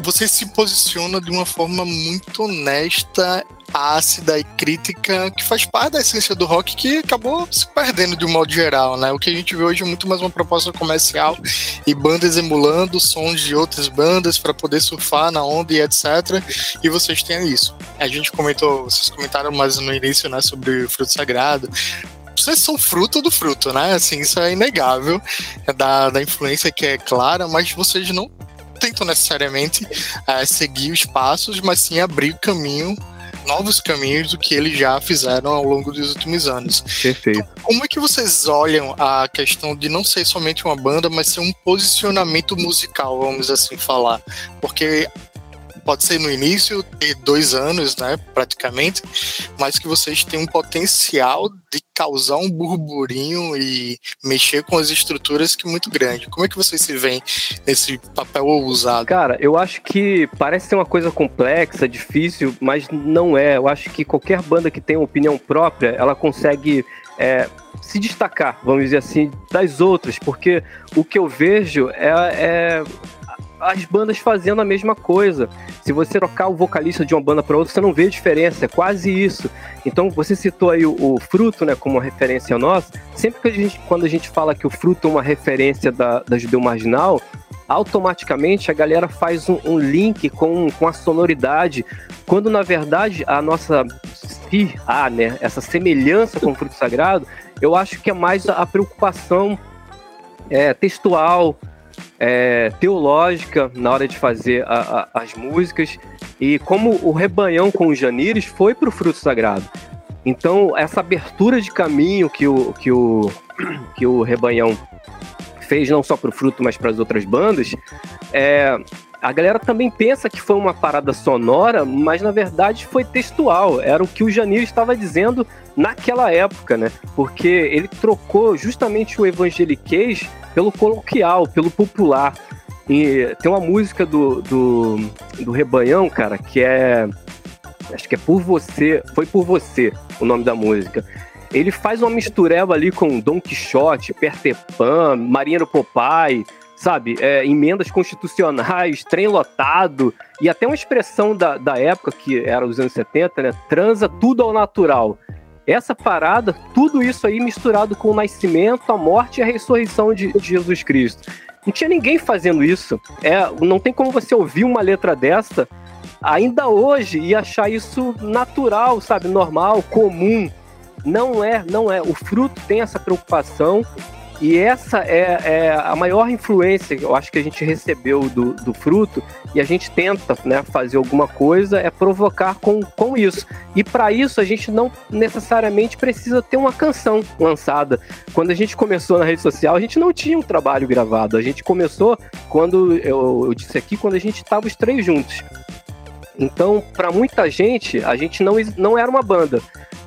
você se posiciona de uma forma muito honesta ácida e crítica que faz parte da essência do rock que acabou se perdendo de um modo geral, né? O que a gente vê hoje é muito mais uma proposta comercial e bandas emulando sons de outras bandas para poder surfar na onda e etc. E vocês têm isso. A gente comentou, vocês comentaram mais no início, né, sobre o fruto sagrado vocês são fruto do fruto, né? Assim, isso é inegável, é da, da influência que é clara, mas vocês não tentam necessariamente é, seguir os passos, mas sim abrir caminho novos caminhos do que eles já fizeram ao longo dos últimos anos. Perfeito. Então, como é que vocês olham a questão de não ser somente uma banda, mas ser um posicionamento musical, vamos assim falar? Porque pode ser no início, ter dois anos, né, praticamente, mas que vocês têm um potencial de causar um burburinho e mexer com as estruturas que é muito grande. Como é que vocês se veem nesse papel ousado? Cara, eu acho que parece ser uma coisa complexa, difícil, mas não é. Eu acho que qualquer banda que tem uma opinião própria, ela consegue é, se destacar, vamos dizer assim, das outras, porque o que eu vejo é, é as bandas fazendo a mesma coisa. Se você trocar o vocalista de uma banda para outra, você não vê diferença, é quase isso. Então, você citou aí o, o, Fruto, né, como uma referência nossa. Sempre que a gente, quando a gente fala que o Fruto é uma referência da, da Judeu Marginal, automaticamente a galera faz um, um link com, com a sonoridade, quando na verdade a nossa se há, né, essa semelhança com o Fruto Sagrado, eu acho que é mais a preocupação é, textual, é, teológica na hora de fazer a, a, as músicas e como o rebanhão com os Janires foi para o fruto sagrado. Então, essa abertura de caminho que o, que o, que o rebanhão fez, não só para o fruto, mas para as outras bandas, é, a galera também pensa que foi uma parada sonora, mas na verdade foi textual. Era o que o Janir estava dizendo naquela época, né? Porque ele trocou justamente o evangeliquez pelo coloquial, pelo popular. E tem uma música do, do, do Rebanhão, cara, que é. Acho que é Por Você. Foi Por Você o nome da música. Ele faz uma mistureba ali com Don Quixote, Peter Pan, Marinheiro Popeye, sabe? É, emendas constitucionais, trem lotado, e até uma expressão da, da época, que era os anos 70, né? Transa tudo ao natural. Essa parada, tudo isso aí misturado com o nascimento, a morte e a ressurreição de, de Jesus Cristo. Não tinha ninguém fazendo isso. É, não tem como você ouvir uma letra dessa ainda hoje e achar isso natural, sabe? Normal, comum. Não é, não é. O fruto tem essa preocupação e essa é, é, a maior influência que eu acho que a gente recebeu do, do fruto e a gente tenta né, fazer alguma coisa é provocar com, com isso. E para isso a gente não necessariamente precisa ter uma canção lançada. Quando a gente começou na rede social, a gente não tinha um trabalho gravado. A gente começou quando eu, eu disse aqui, quando a gente estava os três juntos. Então, para muita gente, a gente não, não era uma banda.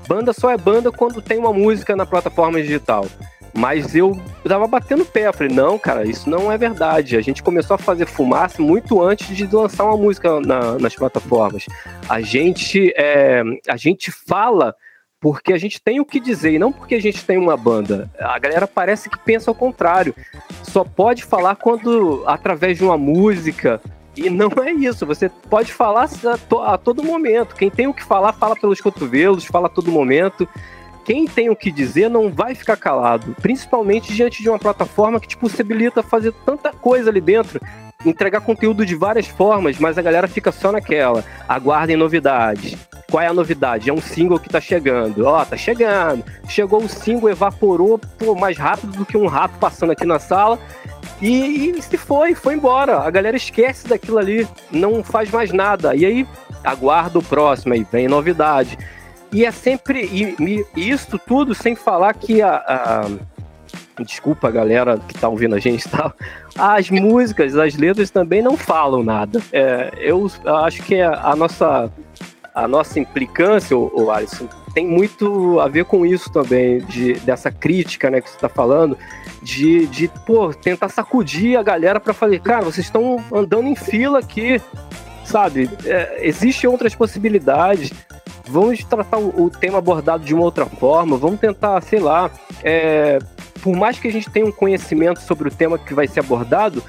Banda só é banda quando tem uma música na plataforma digital. Mas eu tava batendo pé, falei, não, cara, isso não é verdade. A gente começou a fazer fumaça muito antes de lançar uma música na, nas plataformas. A gente, é, a gente fala porque a gente tem o que dizer e não porque a gente tem uma banda. A galera parece que pensa ao contrário. Só pode falar quando através de uma música. E não é isso, você pode falar a todo momento. Quem tem o que falar, fala pelos cotovelos, fala a todo momento quem tem o que dizer não vai ficar calado, principalmente diante de uma plataforma que te possibilita fazer tanta coisa ali dentro, entregar conteúdo de várias formas, mas a galera fica só naquela. Aguardem novidades. Qual é a novidade? É um single que tá chegando. Ó, oh, tá chegando. Chegou o single, evaporou pô, mais rápido do que um rato passando aqui na sala. E, e se foi, foi embora. A galera esquece daquilo ali, não faz mais nada. E aí aguarda o próximo, aí vem novidade. E é sempre. E, e isso tudo sem falar que a, a desculpa galera que tá ouvindo a gente tá as músicas as letras também não falam nada é, eu acho que a nossa a nossa implicância o Alisson tem muito a ver com isso também de dessa crítica né que você está falando de, de pô, tentar sacudir a galera para falar cara vocês estão andando em fila aqui sabe é, existem outras possibilidades vamos tratar o, o, tema abordado de uma outra forma, vamos tentar, sei lá, é, por mais que a gente tenha um conhecimento sobre o tema que vai ser abordado,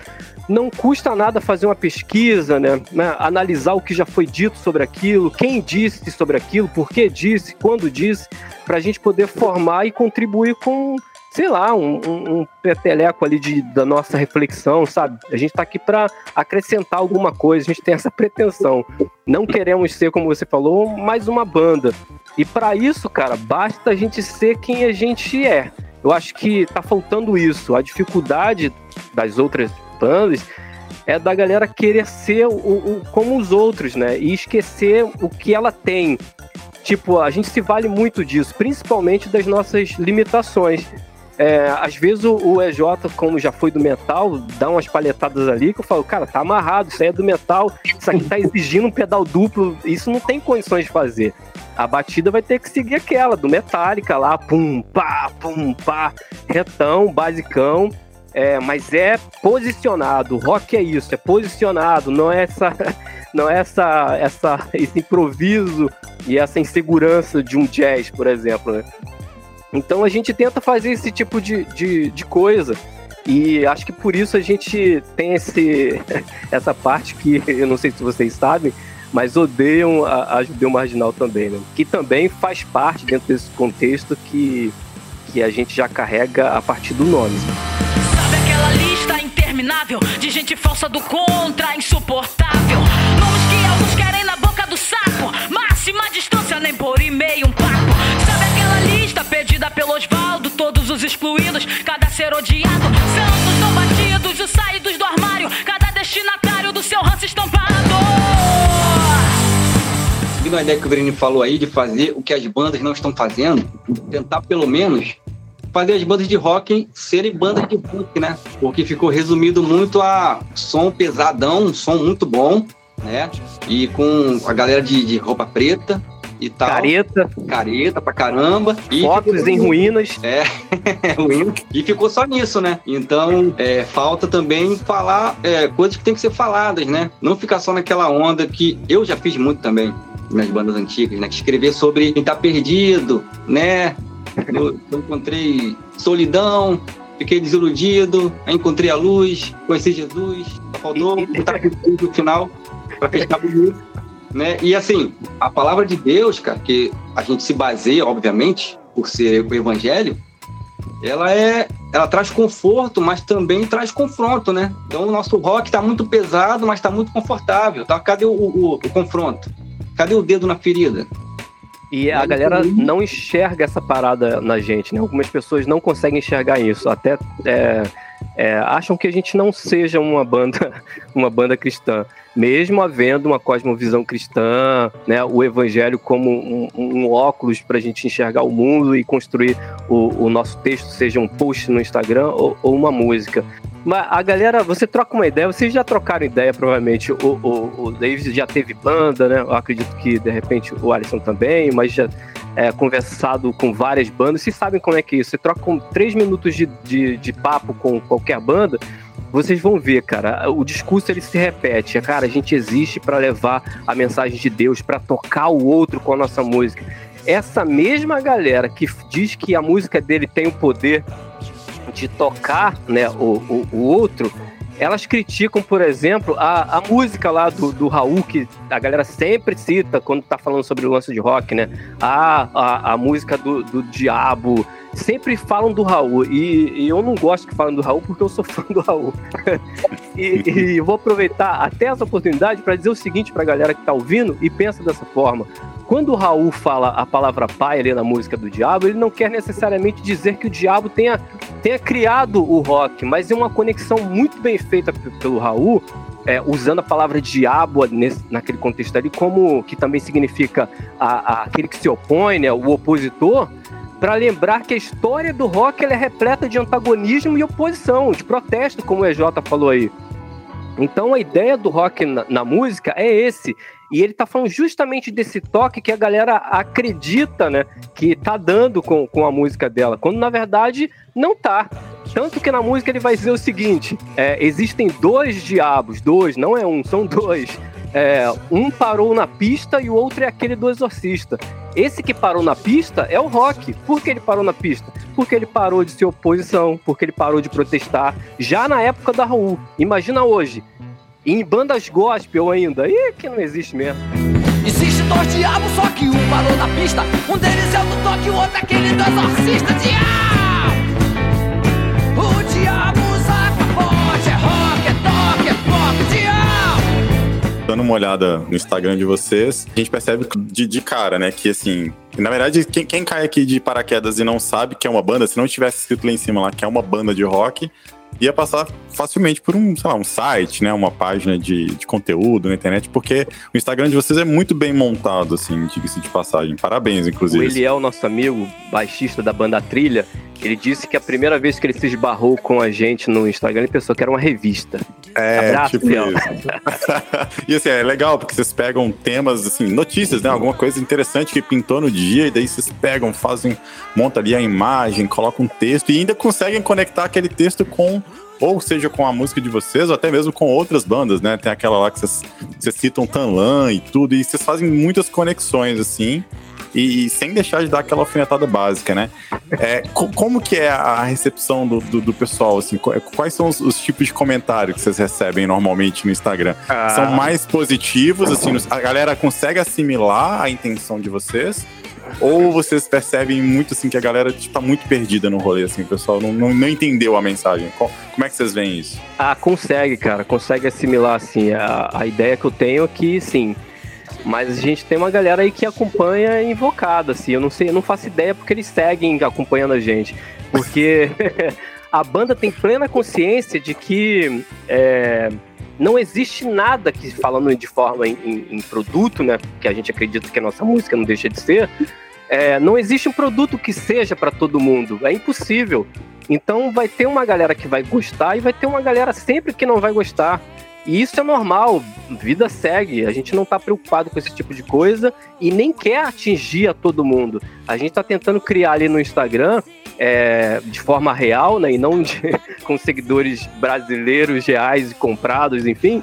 não custa nada fazer uma pesquisa, né? né? Analisar o que já foi dito sobre aquilo, quem disse sobre aquilo, por que disse, quando disse, para a gente poder formar e contribuir com sei lá, um, um, um peteleco ali de, da nossa reflexão, sabe? A gente está aqui para acrescentar alguma coisa, a gente tem essa pretensão. Não queremos ser, como você falou, mais uma banda. E para isso, cara, basta a gente ser quem a gente é. Eu acho que tá faltando isso. A dificuldade das outras bandas é da galera querer ser o, o, como os outros, né? E esquecer o que ela tem. Tipo, a gente se vale muito disso, principalmente das nossas limitações. É, às vezes o, o, EJ, como já foi do metal, dá umas palhetadas ali que eu falo, cara, tá amarrado, isso aí é do metal, isso aqui tá exigindo um pedal duplo, isso não tem condições de fazer. A batida vai ter que seguir aquela, do Metallica lá, pum, pá, pum, pá, retão, basicão, é, mas é posicionado, rock é isso, é posicionado, não é essa, não é essa, essa, esse improviso e essa insegurança de um jazz, por exemplo, né? Então a gente tenta fazer esse tipo de, de, de coisa. E acho que por isso a gente tem esse, essa parte que eu não sei se vocês sabem, mas odeiam a, a judeu marginal também, né? Que também faz parte dentro desse contexto que, que a gente já carrega a partir do nome. Sabe aquela lista interminável de gente falsa do contra, insuportável? Nomes que alguns querem na boca do saco, máxima distância, nem por e-mail um papo pedida pelo Osvaldo, todos os excluídos, cada ser odiado. Santos não batidos, os saídos do armário, cada destinatário do seu ranço estampado. Seguindo a ideia que o Brini falou aí de fazer o que as bandas não estão fazendo, tentar pelo menos fazer as bandas de rock serem bandas de rock, né? Porque ficou resumido muito a som pesadão, um som muito bom, né? E com a galera de, de roupa preta, e tal. Careta. Careta pra caramba. Fotos em ruínas. É, e ficou só nisso, né? Então, é, falta também falar é, coisas que tem que ser faladas, né? Não ficar só naquela onda que eu já fiz muito também nas bandas antigas, né? Que escrever sobre quem tá perdido, né? Eu, eu encontrei solidão, fiquei desiludido, encontrei a luz, conheci Jesus, faltou botar no final para fechar bonito. Né? E assim, a palavra de Deus, cara, que a gente se baseia, obviamente, por ser o evangelho, ela é ela traz conforto, mas também traz confronto, né? Então o nosso rock está muito pesado, mas está muito confortável. Tá? Cadê o, o, o, confronto? Cadê o dedo na ferida? E a galera não enxerga essa parada na gente, né? Algumas pessoas não conseguem enxergar isso. Até é, é, acham que a gente não seja uma banda, uma banda cristã, mesmo havendo uma cosmovisão cristã, né, o evangelho como um, um óculos para a gente enxergar o mundo e construir o, o, nosso texto, seja um post no Instagram ou, ou, uma música. Mas a galera, você troca uma ideia, vocês já trocaram ideia, provavelmente. O, o, o já teve banda, né? Eu acredito que de repente o Alisson também, mas já é, conversado com várias bandas, vocês sabem como é que é isso. Você troca com três minutos de, de, de papo com qualquer banda, vocês vão ver, cara, o discurso ele se repete. Cara, a gente existe para levar a mensagem de Deus, para tocar o outro com a nossa música. Essa mesma galera que diz que a música dele tem o poder de tocar né, o, o, o outro, elas criticam, por exemplo, a, a música lá do, do Raul, que a galera sempre cita quando tá falando sobre o lance de rock, né? A, a, a música do, do Diabo. Sempre falam do Raul. E, e, eu não gosto que falem do Raul porque eu sou fã do Raul. e, e vou aproveitar até essa oportunidade para dizer o seguinte pra galera que tá ouvindo e pensa dessa forma. Quando o Raul fala a palavra pai ali na música do Diabo, ele não quer necessariamente dizer que o Diabo tenha, tenha criado o rock, mas é uma conexão muito bem feita pelo Raul, é, usando a palavra diabo nesse, naquele contexto ali, como que também significa a, a, aquele que se opõe, né, o opositor, para lembrar que a história do rock é repleta de antagonismo e oposição, de protesto, como o EJ falou aí. Então a ideia do rock na, na, música é esse. E ele tá falando justamente desse toque que a galera acredita, né? Que tá dando com, com a música dela. Quando na verdade não tá. Tanto que na música ele vai dizer o seguinte: é, existem dois diabos, dois, não é um, são dois. É, um parou na pista e o outro é aquele do exorcista. Esse que parou na pista é o rock. Por que ele parou na pista? Porque ele parou de ser oposição, porque ele parou de protestar, já na época da Raul. Imagina hoje, em bandas gospel ainda. Ih, que não existe mesmo. Existe dois diabos, só que um parou na pista. Um deles é o do toque, o outro é aquele do exorcista. Diabo! Dando uma olhada no Instagram de vocês, a gente percebe de, de cara, né, que assim, na verdade, quem, quem, cai aqui de paraquedas e não sabe que é uma banda, se não tivesse escrito lá em cima lá que é uma banda de rock, ia passar facilmente por um, sei lá, um site, né? Uma página de, de conteúdo na internet, porque o Instagram de vocês é muito bem montado, assim, diga-se de passagem. Parabéns, inclusive. O Eliel, nosso amigo, baixista da banda Trilha, ele disse que a primeira vez que ele se esbarrou com a gente no Instagram, ele pensou que era uma revista. É, Abraço, tipo isso. e assim, é legal, porque vocês pegam temas, assim, notícias, né? Alguma coisa interessante que pintou no dia, e daí vocês pegam, fazem, montam ali a imagem, colocam um texto e ainda conseguem conectar aquele texto com ou seja com a música de vocês, ou até mesmo com outras bandas, né? Tem aquela lá que vocês, citam Tanlan e tudo, e vocês fazem muitas conexões, assim, e, e sem deixar de dar aquela alfinetada básica, né? É, co como que é a recepção do, do, do pessoal, assim? Quais são os, os, tipos de comentários que vocês recebem normalmente no Instagram? Ah. São mais positivos, assim, a galera consegue assimilar a intenção de vocês? Ou vocês percebem muito assim que a galera está muito perdida no rolê, assim, pessoal não, não, não, entendeu a mensagem? Como é que vocês veem isso? Ah, consegue, cara, consegue assimilar, assim. A, a ideia que eu tenho é que, sim. Mas a gente tem uma galera aí que acompanha invocada, assim. Eu não sei, eu não faço ideia porque eles seguem acompanhando a gente. Porque a banda tem plena consciência de que. É, não existe nada que, falando de forma em, em, em, produto, né? Que a gente acredita que a nossa música não deixa de ser. É, não existe um produto que seja para todo mundo. É impossível. Então vai ter uma galera que vai gostar e vai ter uma galera sempre que não vai gostar. E isso é normal, vida segue. A gente não está preocupado com esse tipo de coisa e nem quer atingir a todo mundo. A gente está tentando criar ali no Instagram é, de forma real, né, e não de, com seguidores brasileiros reais e comprados, enfim,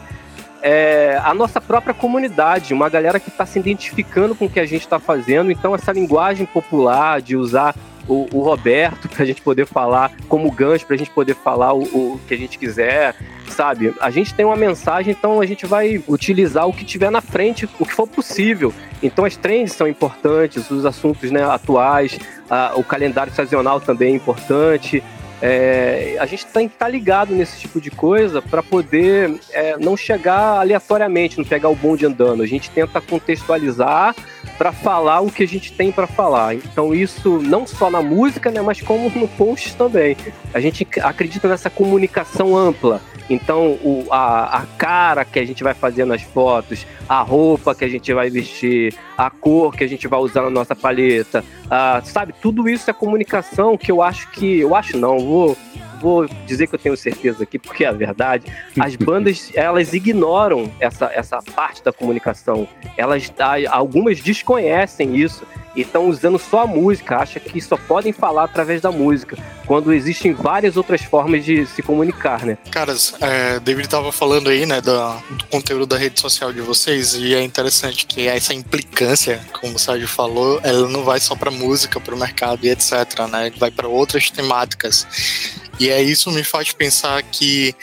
é, a nossa própria comunidade, uma galera que está se identificando com o que a gente está fazendo. Então, essa linguagem popular de usar o, o Roberto para a gente poder falar como gancho, para a gente poder falar o, o, que a gente quiser, sabe? A gente tem uma mensagem, então a gente vai utilizar o que tiver na frente, o que for possível. Então as trends são importantes, os assuntos né, atuais, a, o calendário sazonal também é importante. É, a gente tem que estar tá ligado nesse tipo de coisa para poder é, não chegar aleatoriamente, não pegar o bonde andando. A gente tenta contextualizar para falar o que a gente tem para falar. Então isso não só na música, né, mas como no post também. A gente acredita nessa comunicação ampla. Então, o, a, a cara que a gente vai fazer nas fotos, a roupa que a gente vai vestir, a cor que a gente vai usar na nossa paleta, a, sabe? Tudo isso é comunicação que eu acho que. Eu acho não, vou, vou dizer que eu tenho certeza aqui, porque é a verdade. As bandas, elas ignoram essa, essa parte da comunicação. Elas, algumas desconhecem isso e estão usando só a música, acha que só podem falar através da música, quando existem várias outras formas de se comunicar, né? Caras, é, David estava falando aí, né, do, do, conteúdo da rede social de vocês, e é interessante que essa implicância, como o Sérgio falou, ela não vai só para música, para o mercado e etc, né? Vai para outras temáticas. E é isso me faz pensar que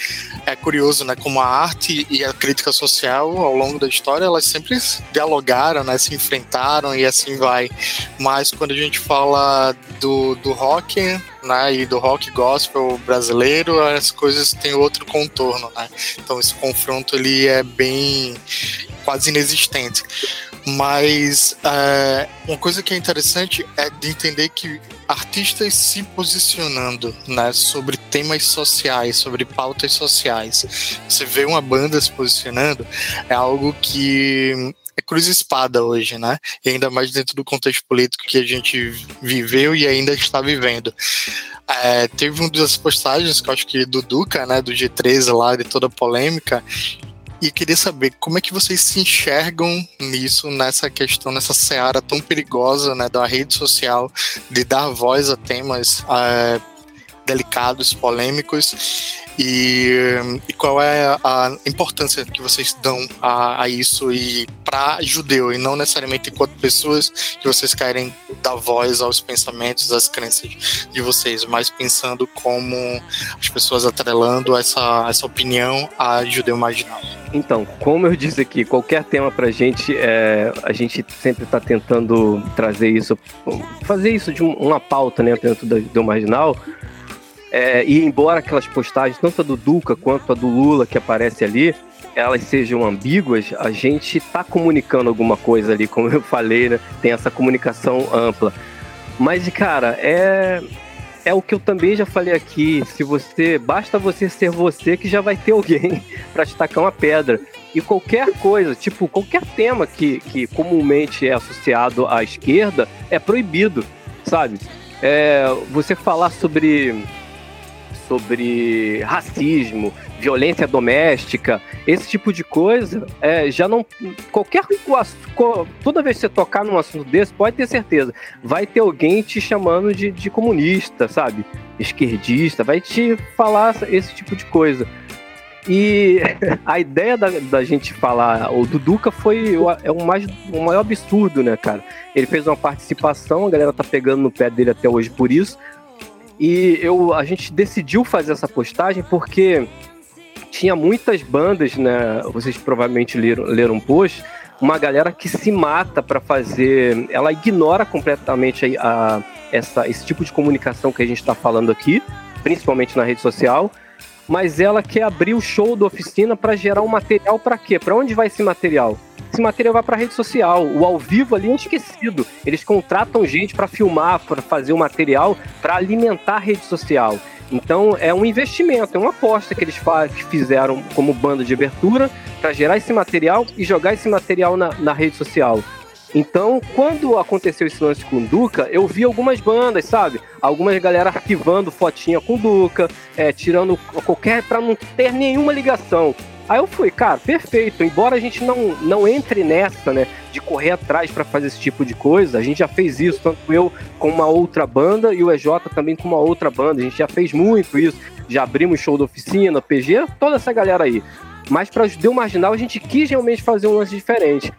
é curioso, né, como a arte e a crítica social ao longo da história, elas sempre dialogaram, né, se enfrentaram e assim vai. Mas quando a gente fala do, do rock, né, e do rock gospel brasileiro, as coisas têm outro contorno, né? Então esse confronto ele é bem quase inexistente. Mas é, uma coisa que é interessante é de entender que artistas se posicionando né, sobre temas sociais, sobre pautas sociais. Você vê uma banda se posicionando, é algo que é cruz espada hoje, né? E ainda mais dentro do contexto político que a gente viveu e ainda está vivendo. É, teve uma das postagens que eu acho que do Duca, né, do G13 lá, de toda a polêmica, e queria saber como é que vocês se enxergam nisso, nessa questão, nessa seara tão perigosa né, da rede social, de dar voz a temas é, delicados, polêmicos, e, e, qual é a importância que vocês dão a, a isso e para judeu e não necessariamente enquanto pessoas que vocês querem dar voz aos pensamentos, às crenças de vocês, mas pensando como as pessoas atrelando essa, essa opinião a judeu marginal. Então, como eu disse aqui, qualquer tema pra gente, é, a gente sempre está tentando trazer isso, fazer isso de uma pauta né, dentro do, do marginal, é, e embora aquelas postagens, tanto a do Duca quanto a do Lula que aparece ali, elas sejam ambíguas, a gente está comunicando alguma coisa ali, como eu falei, né? Tem essa comunicação ampla. Mas, cara, é, é o que eu também já falei aqui. Se você. Basta você ser você que já vai ter alguém para te tacar uma pedra. E qualquer coisa, tipo, qualquer tema que, que comumente é associado à esquerda é proibido, sabe? É, você falar sobre sobre racismo, violência doméstica, esse tipo de coisa, é, já não. Qualquer. Toda vez que você tocar num assunto desse, pode ter certeza, vai ter alguém te chamando de, de comunista, sabe? Esquerdista, vai te falar esse tipo de coisa. E a ideia da, da, gente falar, o Duduca foi o, é o, mais, o maior absurdo, né, cara? Ele fez uma participação, a galera tá pegando no pé dele até hoje por isso, e eu, a gente decidiu fazer essa postagem porque tinha muitas bandas, né? Vocês provavelmente leram, leram um post, uma galera que se mata para fazer. Ela ignora completamente a, a, essa, esse tipo de comunicação que a gente está falando aqui, principalmente na rede social. Mas ela quer abrir o show da oficina para gerar um material para quê? Para onde vai esse material? Esse material vai para rede social. O ao vivo ali é esquecido. Eles contratam gente para filmar, para fazer o material, para alimentar a rede social. Então é um investimento, é uma aposta que eles fizeram como banda de abertura para gerar esse material e jogar esse material na, na rede social. Então, quando aconteceu esse lance com o Duca, eu vi algumas bandas, sabe? Algumas galera arquivando fotinha com o Duca, é, tirando qualquer. para não ter nenhuma ligação. Aí eu fui, cara, perfeito. Embora a gente não, não entre nessa, né, de correr atrás para fazer esse tipo de coisa, a gente já fez isso, tanto eu com uma outra banda e o EJ também com uma outra banda. A gente já fez muito isso. Já abrimos show da oficina, PG, toda essa galera aí. Mas para Judeu Marginal a gente quis realmente fazer um lance diferente.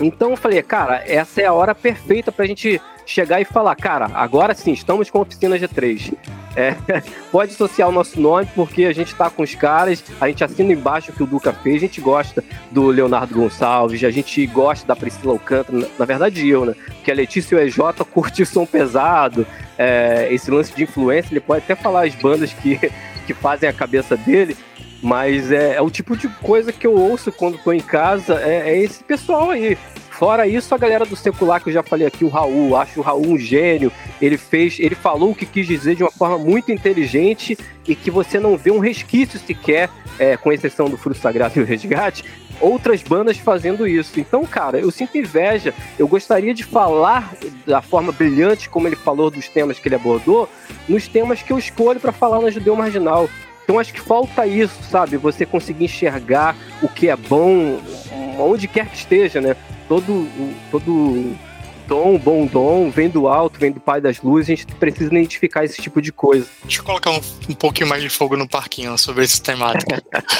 Então eu falei, cara, essa é a hora perfeita pra gente chegar e falar, cara, agora sim, estamos com a oficina G3. É, pode associar o nosso nome, porque a gente está com os caras, a gente assina embaixo o que o Duca fez, a gente gosta do Leonardo Gonçalves, a gente gosta da Priscila Alcântara, na, verdade eu, né? Porque a Letícia e o EJ curtiu som pesado, é, esse lance de influência, ele pode até falar as bandas que, que fazem a cabeça dele, mas é, é, o tipo de coisa que eu ouço quando estou em casa, é, é, esse pessoal aí. Fora isso, a galera do secular que eu já falei aqui, o Raul, acho o Raul um gênio. Ele fez, ele falou o que quis dizer de uma forma muito inteligente e que você não vê um resquício sequer, é, com exceção do Fruto Sagrado e o Resgate, outras bandas fazendo isso. Então, cara, eu sinto inveja. Eu gostaria de falar da forma brilhante como ele falou dos temas que ele abordou, nos temas que eu escolho para falar na Judeu Marginal. Então acho que falta isso, sabe? Você conseguir enxergar o que é bom, onde quer que esteja, né? todo, todo dom, bom dom, vem do alto, vem do Pai das Luzes, a gente precisa identificar esse tipo de coisa. Deixa eu colocar um, um pouquinho mais de fogo no parquinho sobre esse temático.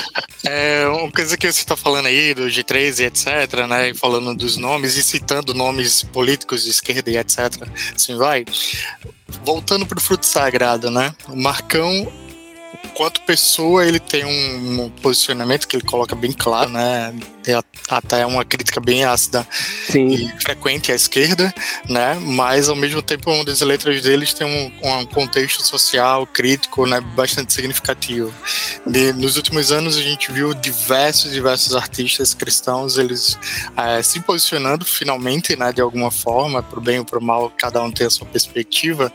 é, uma coisa que você está falando aí do G3 e etc, né, falando dos nomes e citando nomes políticos de esquerda e etc, assim vai. Voltando para o fruto sagrado, né, o Marcão quanto pessoa, ele tem um, posicionamento que ele coloca bem claro, né? Até uma crítica bem ácida Sim. e frequente à esquerda, né? Mas ao mesmo tempo, uma das letras deles tem um, um contexto social crítico, né? Bastante significativo. De, nos últimos anos, a gente viu diversos, diversos artistas cristãos eles é, se posicionando finalmente, né? De alguma forma, para o bem ou para o mal, cada um tem a sua perspectiva.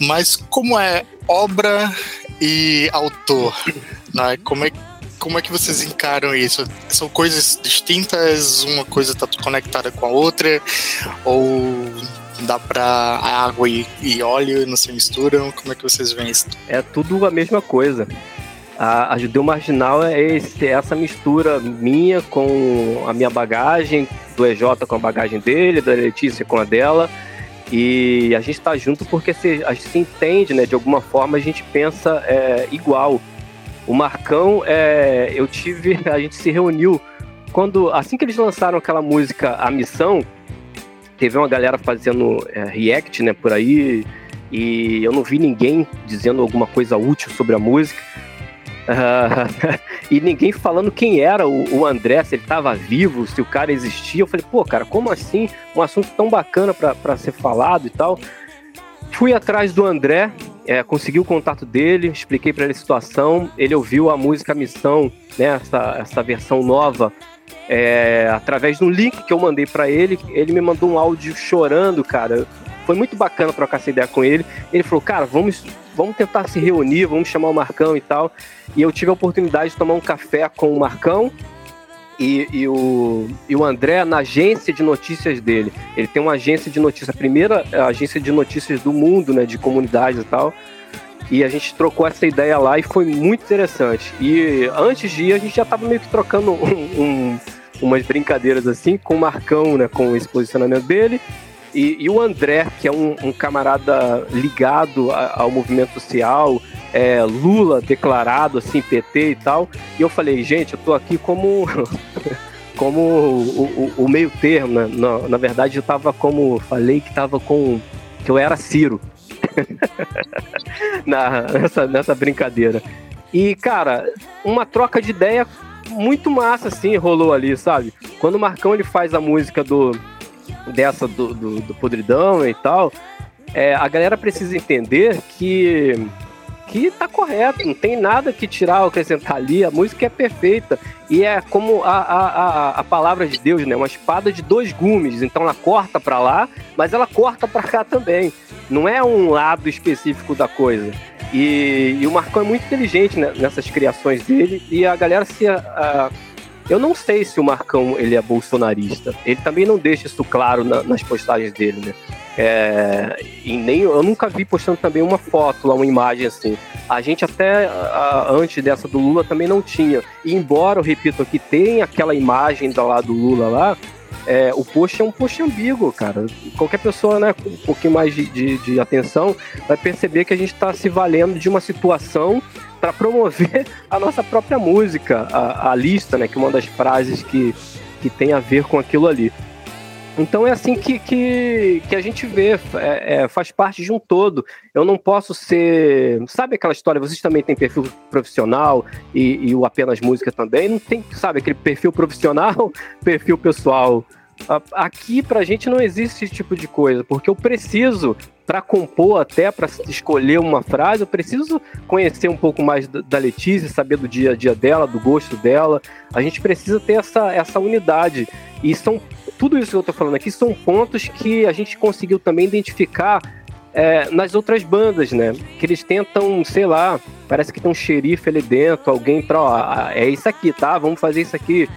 Mas como é obra e autor, né? Como é como é que vocês encaram isso? São coisas distintas? Uma coisa está conectada com a outra? Ou dá para água e, e, óleo não se misturam? Como é que vocês veem isso? É tudo a mesma coisa. A, a Judeu Marginal é esse, essa mistura minha com a minha bagagem, do EJ com a bagagem dele, da Letícia com a dela. E a gente está junto porque se, a gente se entende, né? De alguma forma a gente pensa é, igual. O Marcão, é, eu tive, a gente se reuniu quando, assim que eles lançaram aquela música A Missão, teve uma galera fazendo é, react, né, por aí, e eu não vi ninguém dizendo alguma coisa útil sobre a música. Uh, e ninguém falando quem era o, o, André, se ele estava vivo, se o cara existia. Eu falei, pô, cara, como assim? Um assunto tão bacana para ser falado e tal. Fui atrás do André, é, consegui o contato dele, expliquei para ele a situação. Ele ouviu a música Missão, né, essa, essa versão nova, é, através de um link que eu mandei para ele. Ele me mandou um áudio chorando, cara. Foi muito bacana trocar essa ideia com ele. Ele falou, cara, vamos, vamos tentar se reunir, vamos chamar o Marcão e tal. E eu tive a oportunidade de tomar um café com o Marcão e, e, o, e o André na agência de notícias dele. Ele tem uma agência de notícias, a primeira agência de notícias do mundo, né, de comunidades e tal. E a gente trocou essa ideia lá e foi muito interessante. E antes de ir, a gente já estava meio que trocando um, um, umas brincadeiras assim com o Marcão, né, com esse posicionamento dele. E, e o André, que é um, um camarada ligado a, ao movimento social, é, Lula declarado, assim, PT e tal. E eu falei, gente, eu tô aqui como. como o, o, o, meio termo, né? na, na verdade eu tava como, falei que tava com, que eu era Ciro, na, nessa, nessa brincadeira. E, cara, uma troca de ideia muito massa, assim, rolou ali, sabe? Quando o Marcão ele faz a música do dessa do, do, do podridão e tal, é, a galera precisa entender que que tá correto, não tem nada que tirar ou acrescentar ali, a música é perfeita. E é como a, a, a, palavra de Deus, né? Uma espada de dois gumes. Então ela corta para lá, mas ela corta para cá também. Não é um lado específico da coisa. E, e o Marcão é muito inteligente né, nessas criações dele. E a galera se. A, eu não sei se o Marcão ele é bolsonarista. Ele também não deixa isso claro na, nas postagens dele, né? É, e nem eu nunca vi postando também uma foto uma imagem assim. A gente até a, antes dessa do Lula também não tinha. E embora, eu repito aqui, tem aquela imagem da lá do Lula lá, é, o post é um post ambíguo, cara. Qualquer pessoa, né, com um pouquinho mais de, de, de atenção, vai perceber que a gente está se valendo de uma situação para promover a nossa própria música, a, a, lista, né, que é uma das frases que, que tem a ver com aquilo ali. Então é assim que, que, que a gente vê, é, é, faz parte de um todo. Eu não posso ser. Sabe aquela história? Vocês também têm perfil profissional e, e o apenas música também? Não tem, sabe, aquele perfil profissional, perfil pessoal. Aqui pra gente não existe esse tipo de coisa, porque eu preciso, para compor até, para escolher uma frase, eu preciso conhecer um pouco mais da Letícia, saber do dia a dia dela, do gosto dela. A gente precisa ter essa, essa unidade. E são tudo isso que eu tô falando aqui são pontos que a gente conseguiu também identificar é, nas outras bandas, né? Que eles tentam, sei lá, parece que tem um xerife ali dentro, alguém pra, ó, é isso aqui, tá? Vamos fazer isso aqui.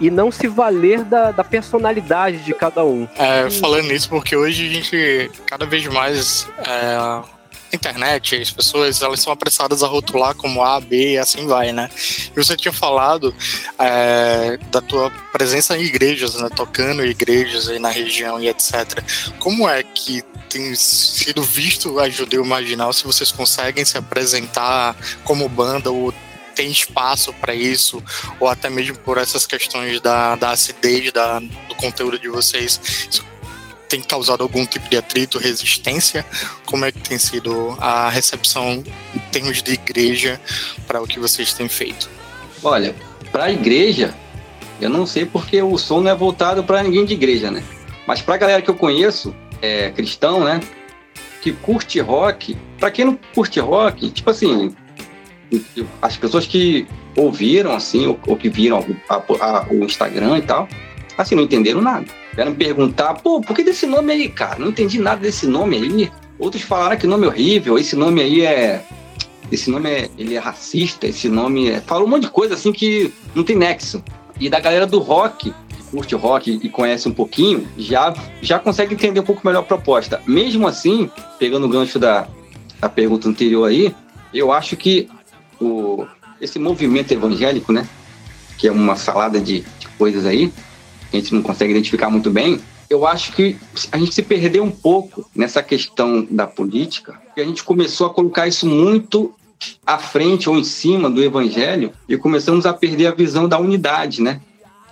E não se valer da, da personalidade de cada um. É, falando nisso, porque hoje a gente cada vez mais é, internet, as pessoas elas são apressadas a rotular como A, B e assim vai, né? E você tinha falado é, da tua presença em igrejas, né? Tocando igrejas aí na região e etc. Como é que tem sido visto a Judeu Marginal, se vocês conseguem se apresentar como banda ou tem espaço para isso, ou até mesmo por essas questões da, da acidez da, do conteúdo de vocês, isso tem causado algum tipo de atrito, resistência? Como é que tem sido a recepção em termos de igreja para o que vocês têm feito? Olha, para a igreja, eu não sei porque o som não é voltado para ninguém de igreja, né? Mas para a galera que eu conheço, é, cristão, né? Que curte rock, para quem não curte rock, tipo assim, as pessoas que ouviram assim, ou, ou que viram a, a, o Instagram e tal, assim, não entenderam nada Vieram me perguntar, pô, por que desse nome aí, cara? Não entendi nada desse nome aí. Outros falaram que nome é horrível, esse nome aí é. Esse nome é, ele é racista, esse nome é. Falou um monte de coisa assim que não tem nexo. E da galera do rock, que curte rock e conhece um pouquinho, já, já consegue entender um pouco melhor a proposta. Mesmo assim, pegando o gancho da, da pergunta anterior aí, eu acho que o, esse movimento evangélico, né? Que é uma salada de, de coisas aí, a gente não consegue identificar muito bem, eu acho que a gente se perdeu um pouco nessa questão da política, e a gente começou a colocar isso muito à frente ou em cima do evangelho e começamos a perder a visão da unidade, né?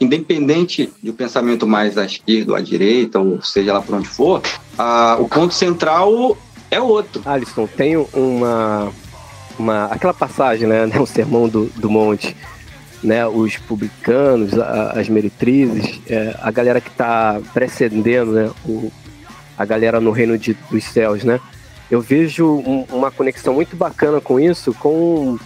Independente do pensamento mais à esquerda ou à direita, ou seja lá por onde for, a, o ponto central é outro. Alisson, tem uma, uma aquela passagem, né, o sermão do, do monte, né, os publicanos, a, as meretrizes, é, a galera que está precedendo né, o, a galera no reino de, dos céus, né? Eu vejo um, uma conexão muito bacana com isso, com,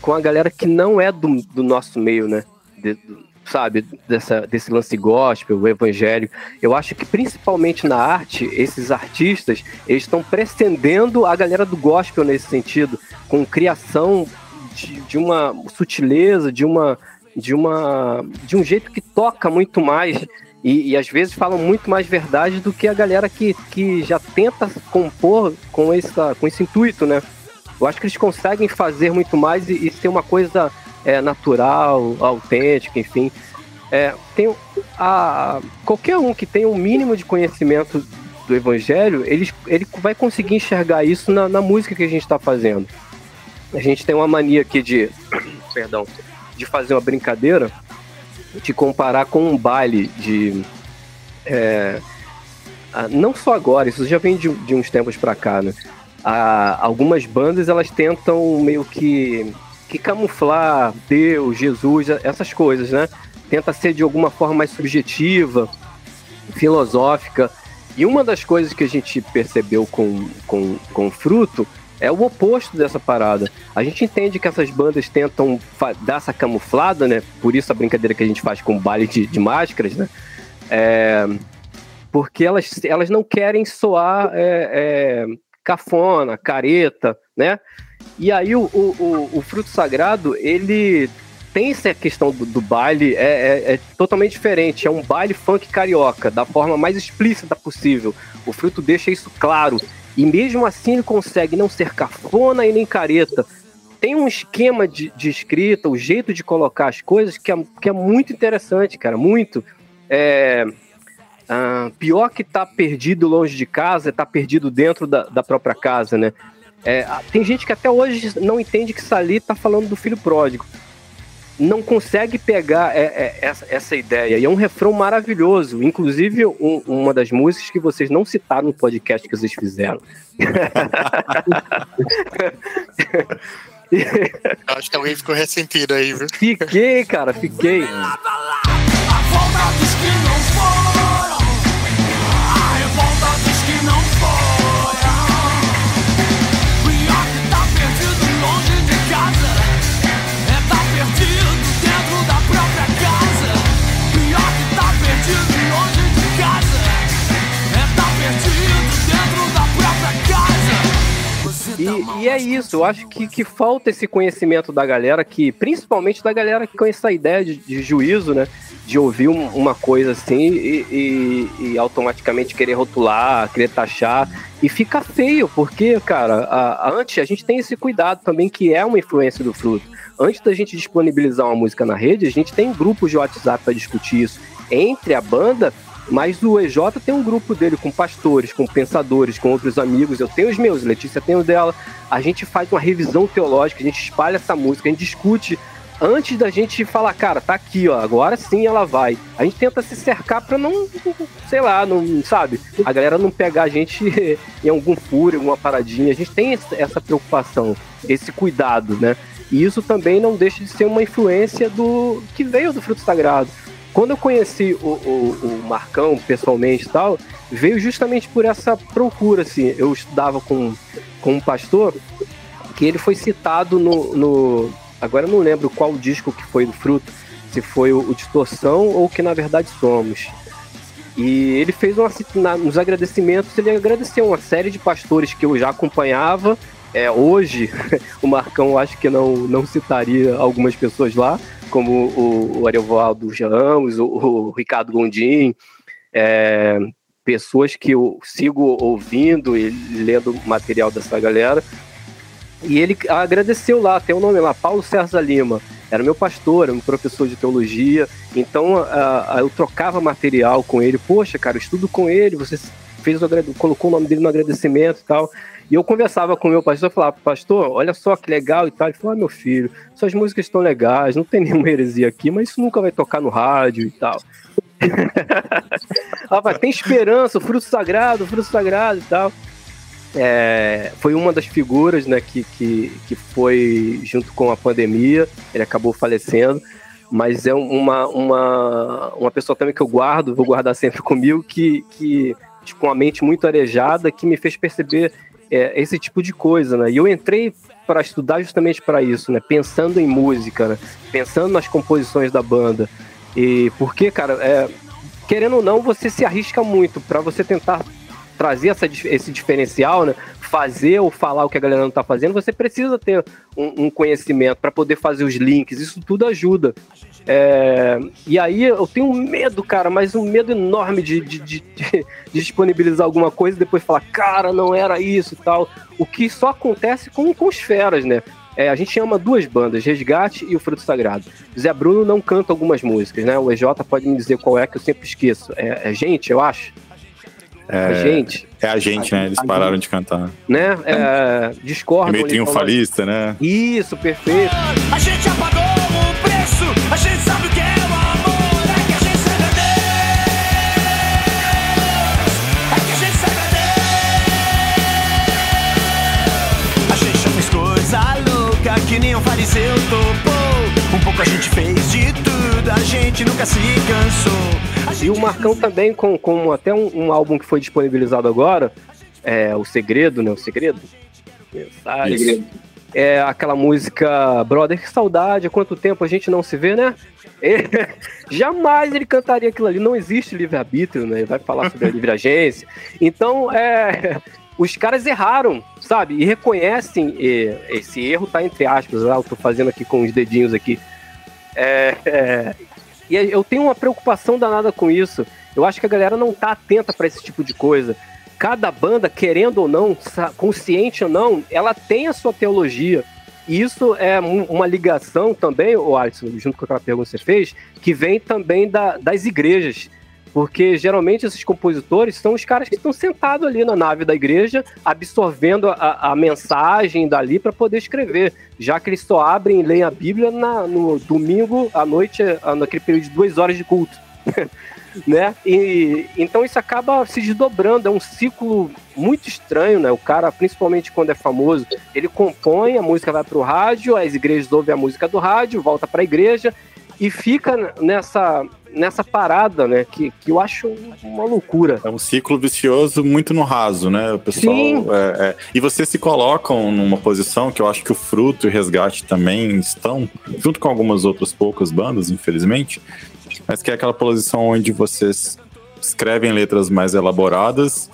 com a galera que não é do, do nosso meio, né? De, sabe, dessa, desse lance gospel, o evangelho. Eu acho que principalmente na arte, esses artistas, eles estão precedendo a galera do gospel nesse sentido, com criação de, de uma sutileza, de uma, de uma, de um jeito que toca muito mais e, e, às vezes falam muito mais verdade do que a galera que, que já tenta compor com, essa, com esse intuito, né? Eu acho que eles conseguem fazer muito mais e, e ser uma coisa é, natural, autêntica, enfim. É, tem a, qualquer um que tenha um mínimo de conhecimento do evangelho, ele, ele vai conseguir enxergar isso na, na música que a gente está fazendo. A gente tem uma mania aqui de, perdão, de fazer uma brincadeira, de comparar com um baile de, é, não só agora, isso já vem de, de uns tempos para cá, né? algumas bandas elas tentam meio que, que camuflar Deus, Jesus, essas coisas, né? Tenta ser de alguma forma mais subjetiva, filosófica. E uma das coisas que a gente percebeu com, com, com Fruto é o oposto dessa parada. A gente entende que essas bandas tentam dar essa camuflada, né? Por isso a brincadeira que a gente faz com o baile de, de máscaras, né? É, porque elas, elas não querem soar é, é, cafona, careta, né? E aí o, o, o, fruto sagrado, ele tem essa questão do, do baile, é, é, é, totalmente diferente. É um baile funk carioca, da forma mais explícita possível. O Fruto deixa isso claro. E mesmo assim ele consegue não ser cafona e nem careta. Tem um esquema de, de escrita, o jeito de colocar as coisas que é, que é muito interessante, cara. Muito. É, ah, pior que tá perdido longe de casa, é tá perdido dentro da, da própria casa, né? É, tem gente que até hoje não entende que Sali tá falando do filho pródigo não consegue pegar é, é, essa, essa, ideia. E é um refrão maravilhoso. Inclusive, um, uma das músicas que vocês não citaram no podcast que vocês fizeram. Acho que alguém ficou ressentido aí, viu? Fiquei, cara, fiquei. A volta dos que não foram, a revolta dos E, e, é isso, eu acho que, que falta esse conhecimento da galera, que principalmente da galera que conhece essa ideia de, de juízo, né? De ouvir um, uma coisa assim e, e, e, automaticamente querer rotular, querer taxar. E fica feio, porque, cara, a, a, antes a gente tem esse cuidado também, que é uma influência do fruto. Antes da gente disponibilizar uma música na rede, a gente tem grupos de WhatsApp para discutir isso entre a banda mas o EJ tem um grupo dele com pastores, com pensadores, com outros amigos. Eu tenho os meus, Letícia tem o dela. A gente faz uma revisão teológica, a gente espalha essa música, a gente discute antes da gente falar, cara, tá aqui, ó, agora sim ela vai. A gente tenta se cercar pra não, sei lá, não, sabe? A galera não pegar a gente em algum furo, alguma paradinha. A gente tem essa preocupação, esse cuidado, né? E isso também não deixa de ser uma influência do que veio do fruto sagrado. Quando eu conheci o, o, o Marcão pessoalmente e tal, veio justamente por essa procura, assim. Eu estudava com, com um pastor que ele foi citado no, no agora eu não lembro qual disco que foi do Fruto, se foi o, o Distorção ou que na verdade somos. E ele fez uma, na, nos agradecimentos, ele agradeceu uma série de pastores que eu já acompanhava. É, hoje, o Marcão acho que não, não citaria algumas pessoas lá, como o, o Ariovaldo Ramos, o, o Ricardo Gondim, é, pessoas que eu sigo ouvindo e lendo material dessa galera. E ele agradeceu lá, tem o um nome lá, Paulo César Lima. Era meu pastor, era meu professor de teologia. Então eu trocava material com ele. Poxa, cara, estudo com ele, você fez o, colocou o nome dele no agradecimento e tal. E eu conversava com o meu pastor, falava, pastor, olha só que legal e tal. Ele falou, ah, meu filho, suas músicas estão legais, não tem nenhuma heresia aqui, mas isso nunca vai tocar no rádio e tal. Rapaz, tem esperança, o fruto sagrado, o fruto sagrado e tal. É, foi uma das figuras né, que, que, que foi junto com a pandemia, ele acabou falecendo, mas é uma, uma, uma pessoa também que eu guardo, vou guardar sempre comigo, que, que com a mente muito arejada, que me fez perceber é, esse tipo de coisa, né? E eu entrei para estudar justamente para isso, né? Pensando em música, né? Pensando nas composições da banda. E porque, cara, é, querendo ou não, você se arrisca muito para você tentar trazer essa, esse diferencial, né? Fazer ou falar o que a galera não está fazendo, você precisa ter um, um conhecimento para poder fazer os links. Isso tudo ajuda. É, e aí eu tenho um medo, cara, mas um medo enorme de, de, de, de, disponibilizar alguma coisa e depois falar, cara, não era isso e tal. O que só acontece com, com os feras, né? É, a gente ama duas bandas, Resgate e o Fruto Sagrado. Zé Bruno não canta algumas músicas, né? O EJ pode me dizer qual é que eu sempre esqueço. É, é gente, eu acho. É, a gente. É a gente, né? Eles pararam de cantar. Né? É, discordo. Meio triunfalista, né? Isso, perfeito. A gente apagou o preço, a gente sabe o que é o amor, é que a gente sabe Deus, é que a gente sabe Deus. A gente já fez coisa louca que nem um fariseu topou. Um pouco a gente fez de tudo, a gente nunca se cansou. E o Marcão também, com, com até um, um álbum que foi disponibilizado agora, é O Segredo, né? O Segredo? Mensagem. Segredo é aquela música Brother, que saudade, há quanto tempo a gente não se vê, né? Jamais ele cantaria aquilo ali, não existe livre-arbítrio, né? Ele vai falar sobre a livre agência. Então, é, os caras erraram, sabe? E reconhecem, e, esse erro tá entre aspas, lá, eu tô fazendo aqui com os dedinhos aqui. É, é, e eu tenho uma preocupação danada com isso. Eu acho que a galera não tá atenta para esse tipo de coisa. Cada banda, querendo ou não, consciente ou não, ela tem a sua teologia. E isso é uma ligação também, o Alisson, junto com aquela pergunta que você fez, que vem também da, das igrejas. Porque geralmente esses compositores são os caras que estão sentados ali na nave da igreja, absorvendo a, a mensagem dali para poder escrever. Já que eles só abrem e leem a Bíblia na, no domingo à noite, naquele período de duas horas de culto. né? E então isso acaba se desdobrando, é um ciclo muito estranho, né? O cara, principalmente quando é famoso, ele compõe, a música vai pro rádio, as igrejas ouvem a música do rádio, volta para a igreja e fica nessa nessa parada, né? Que, que eu acho uma loucura. É um ciclo vicioso muito no raso, né? O pessoal. É, é... E vocês se colocam numa posição que eu acho que o Fruto e o Resgate também estão, junto com algumas outras poucas bandas, infelizmente, mas que é aquela posição onde vocês escrevem letras mais elaboradas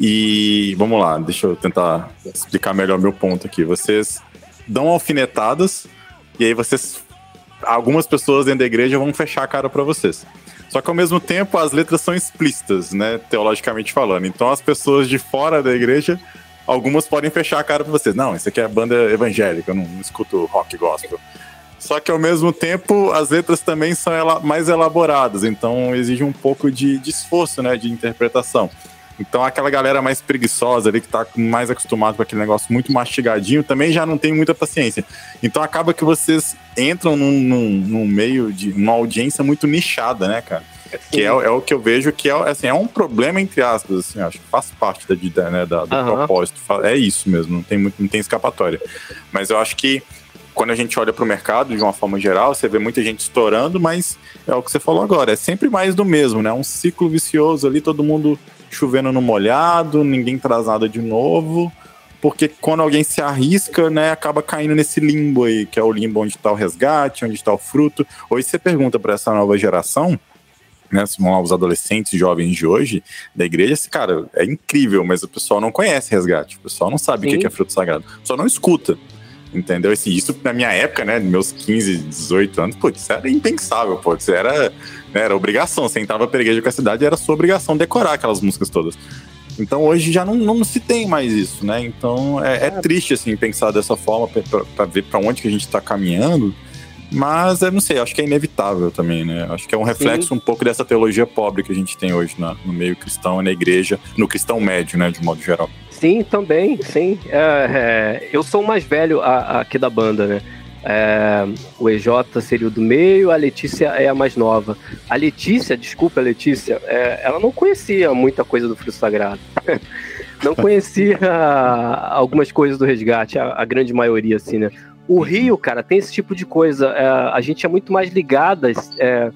e vamos lá, deixa eu tentar explicar melhor meu ponto aqui. Vocês dão alfinetadas e aí vocês algumas pessoas dentro da igreja vão fechar a cara para vocês. Só que ao mesmo tempo as letras são explícitas, né, teologicamente falando. Então as pessoas de fora da igreja, algumas podem fechar a cara para vocês. Não, isso aqui é banda evangélica, eu não, não escuto rock gospel. Só que ao mesmo tempo as letras também são mais elaboradas, então exige um pouco de, de esforço, né, de interpretação. Então aquela galera mais preguiçosa ali, que tá mais acostumado com aquele negócio muito mastigadinho, também já não tem muita paciência. Então acaba que vocês entram num, num, num meio de uma audiência muito nichada, né, cara? Que é, é, o que eu vejo que é, assim, é um problema, entre aspas, assim, acho que faz parte da, né, da do uhum. propósito. É isso mesmo, não tem, muito, não tem escapatória. Mas eu acho que quando a gente olha para o mercado de uma forma geral, você vê muita gente estourando, mas é o que você falou agora, é sempre mais do mesmo, né? Um ciclo vicioso ali, todo mundo chovendo no molhado, ninguém traz nada de novo, porque quando alguém se arrisca, né, acaba caindo nesse limbo aí, que é o limbo onde está o resgate, onde está o fruto. Hoje você pergunta para essa nova geração, né, os adolescentes jovens de hoje da igreja, esse cara é incrível, mas o pessoal não conhece resgate, o pessoal não sabe Sim. o que é fruto sagrado, só não escuta. Entendeu? Assim, isso na minha época, né? Meus 15, 18 anos, putz, isso era impensável, pô. Isso era, né, era obrigação. Você entrava igreja com a cidade, era sua obrigação decorar aquelas músicas todas. Então hoje já não, não se tem mais isso, né? Então é, é triste, assim, pensar dessa forma para ver para onde que a gente está caminhando. Mas eu não sei, acho que é inevitável também, né? Acho que é um reflexo Sim. um pouco dessa teologia pobre que a gente tem hoje na, no meio cristão, na igreja, no cristão médio, né, de modo geral. Sim, também, sim. É, é, eu sou o mais velho a, a, aqui da banda, né? É, o EJ seria o do meio, a Letícia é a mais nova. A Letícia, desculpa, Letícia, é, ela não conhecia muita coisa do Fruto Sagrado. não conhecia algumas coisas do resgate, a, a, grande maioria, assim, né? O Rio, cara, tem esse tipo de coisa. É, a gente é muito mais ligadas é,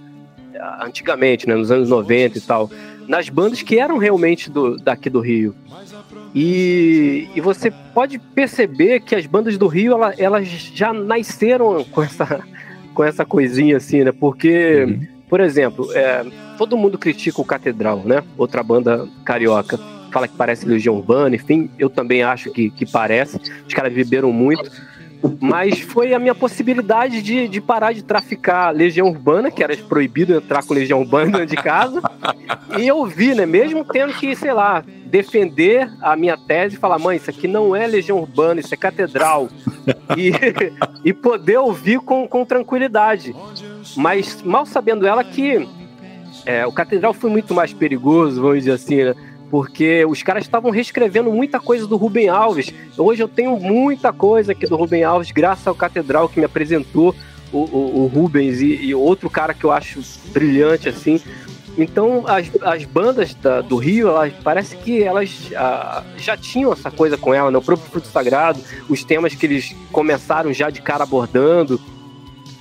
antigamente, né, nos anos 90 e tal, nas bandas que eram realmente do, daqui do Rio. E, e você pode perceber que as bandas do Rio, ela, elas já nasceram com essa, com essa coisinha assim, né? Porque, uhum. por exemplo, é, todo mundo critica o Catedral, né? Outra banda carioca. Fala que parece Legião Urbana, enfim, eu também acho que, que parece. Os caras beberam muito. Mas foi a minha possibilidade de, de parar de traficar Legião Urbana, que era proibido entrar com Legião Urbana dentro de casa. e eu vi, né? Mesmo tendo que, sei lá, defender a minha tese e falar, mãe, isso aqui não é Legião Urbana, isso é catedral. e, e poder ouvir com, com tranquilidade. Mas mal sabendo ela que é, o catedral foi muito mais perigoso, vamos dizer assim, né? Porque os caras estavam reescrevendo muita coisa do Rubem Alves. Hoje eu tenho muita coisa aqui do Rubem Alves, graças ao Catedral que me apresentou o, o, o Rubens e, e, outro cara que eu acho brilhante assim. Então as, as bandas da, do Rio, elas, parece que elas ah, já tinham essa coisa com ela, né? o próprio Fruto Sagrado, os temas que eles começaram já de cara abordando.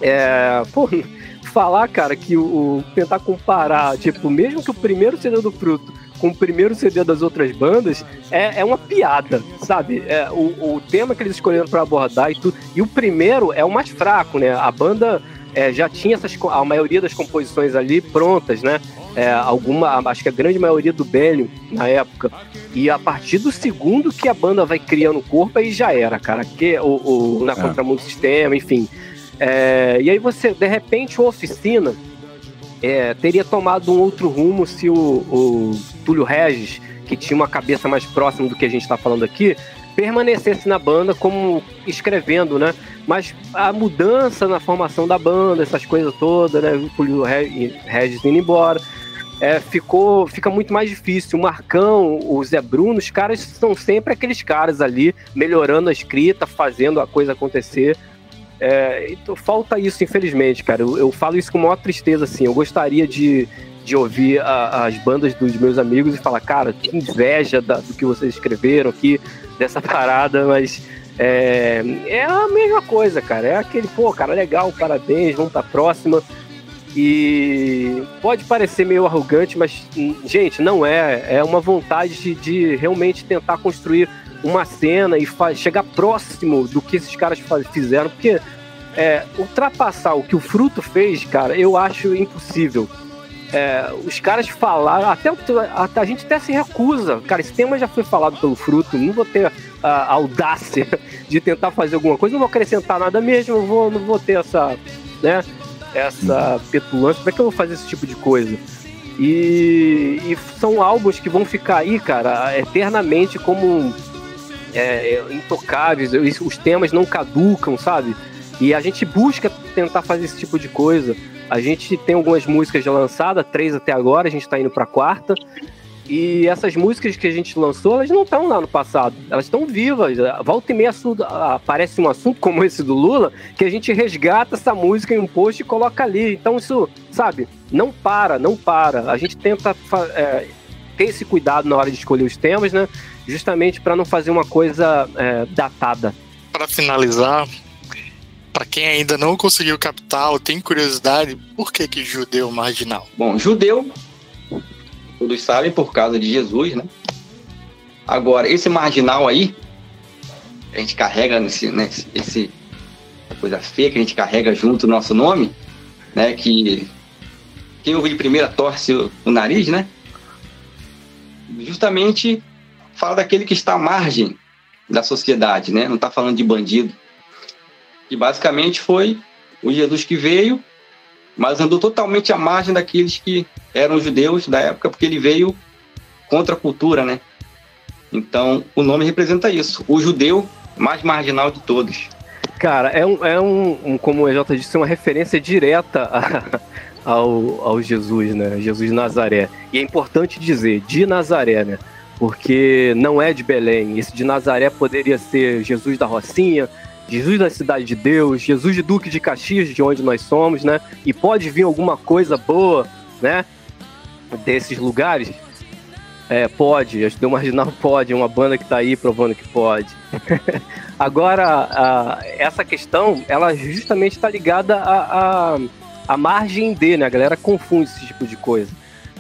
É, pô, falar, cara, que o, tentar comparar, tipo, mesmo que o primeiro CD do Fruto com o primeiro CD das outras bandas é, é uma piada, sabe? É, o, o tema que eles escolheram para abordar e tudo. E o primeiro é o mais fraco, né? A banda é, já tinha essas, a maioria das composições ali prontas, né? É, alguma, acho que a grande maioria do Benio na época. E a partir do segundo que a banda vai criando o corpo, aí já era, cara. Que o, o na é. Contramundo Sistema, enfim. É, e aí você, de repente, o Oficina é, teria tomado um outro rumo se o, o Túlio Regis, que tinha uma cabeça mais próxima do que a gente está falando aqui, permanecesse na banda como escrevendo, né? Mas a mudança na formação da banda, essas coisas todas, né? O Túlio Regis indo embora. É, ficou, fica muito mais difícil. O Marcão, o Zé Bruno, os caras são sempre aqueles caras ali, melhorando a escrita, fazendo a coisa acontecer. É, então, falta isso, infelizmente, cara. Eu, eu, falo isso com maior tristeza, assim. Eu gostaria de, de ouvir a, as bandas dos meus amigos e falar, cara, que inveja da, do que vocês escreveram aqui, dessa parada, mas é, é a mesma coisa, cara. É aquele, pô, cara, legal, parabéns, vamos pra próxima. E pode parecer meio arrogante, mas, gente, não é. É uma vontade de, de realmente tentar construir uma cena e chegar próximo do que esses caras fizeram, porque é, ultrapassar o que o Fruto fez, cara, eu acho impossível. É, os caras falaram, até, até, a gente até se recusa. Cara, esse tema já foi falado pelo Fruto, não vou ter a, a audácia de tentar fazer alguma coisa, não vou acrescentar nada mesmo, não vou, não vou ter essa, né, essa petulância. Para que eu vou fazer esse tipo de coisa? E, e, são álbuns que vão ficar aí, cara, eternamente como é, é, intocáveis, os temas não caducam, sabe? E a gente busca tentar fazer esse tipo de coisa. A gente tem algumas músicas já lançadas, três até agora, a gente tá indo pra quarta. E essas músicas que a gente lançou, elas não estão lá no passado, elas estão vivas. Volta e meia aparece um assunto como esse do Lula, que a gente resgata essa música em um post e coloca ali. Então isso, sabe, não para, não para. A gente tenta é, ter esse cuidado na hora de escolher os temas, né? justamente para não fazer uma coisa é, datada. Para finalizar, para quem ainda não conseguiu captar ou tem curiosidade, por que que judeu marginal? Bom, judeu, todos sabem por causa de Jesus, né? Agora, esse marginal aí, a gente carrega nesse, né, esse coisa feia que a gente carrega junto o nosso nome, né? Que quem ouve de primeira torce o, o nariz, né? Justamente fala daquele que está à margem da sociedade, né? Não está falando de bandido. E basicamente foi o Jesus que veio, mas andou totalmente à margem daqueles que eram judeus da época, porque ele veio contra a cultura, né? Então, o nome representa isso, o judeu mais marginal de todos. Cara, é um, é um, um como o EJ disse, uma referência direta a, ao, ao Jesus, né? Jesus de Nazaré. E é importante dizer, de Nazaré, né? porque não é de Belém. Esse de Nazaré poderia ser Jesus da Rocinha, Jesus da Cidade de Deus, Jesus de Duque de Caxias, de onde nós somos, né? E pode vir alguma coisa boa, né? Desses lugares. É, pode, o Marginal pode, uma banda que tá aí provando que pode. Agora, a, essa questão, ela justamente está ligada à a, a, a, margem D, né? A galera confunde esse tipo de coisa.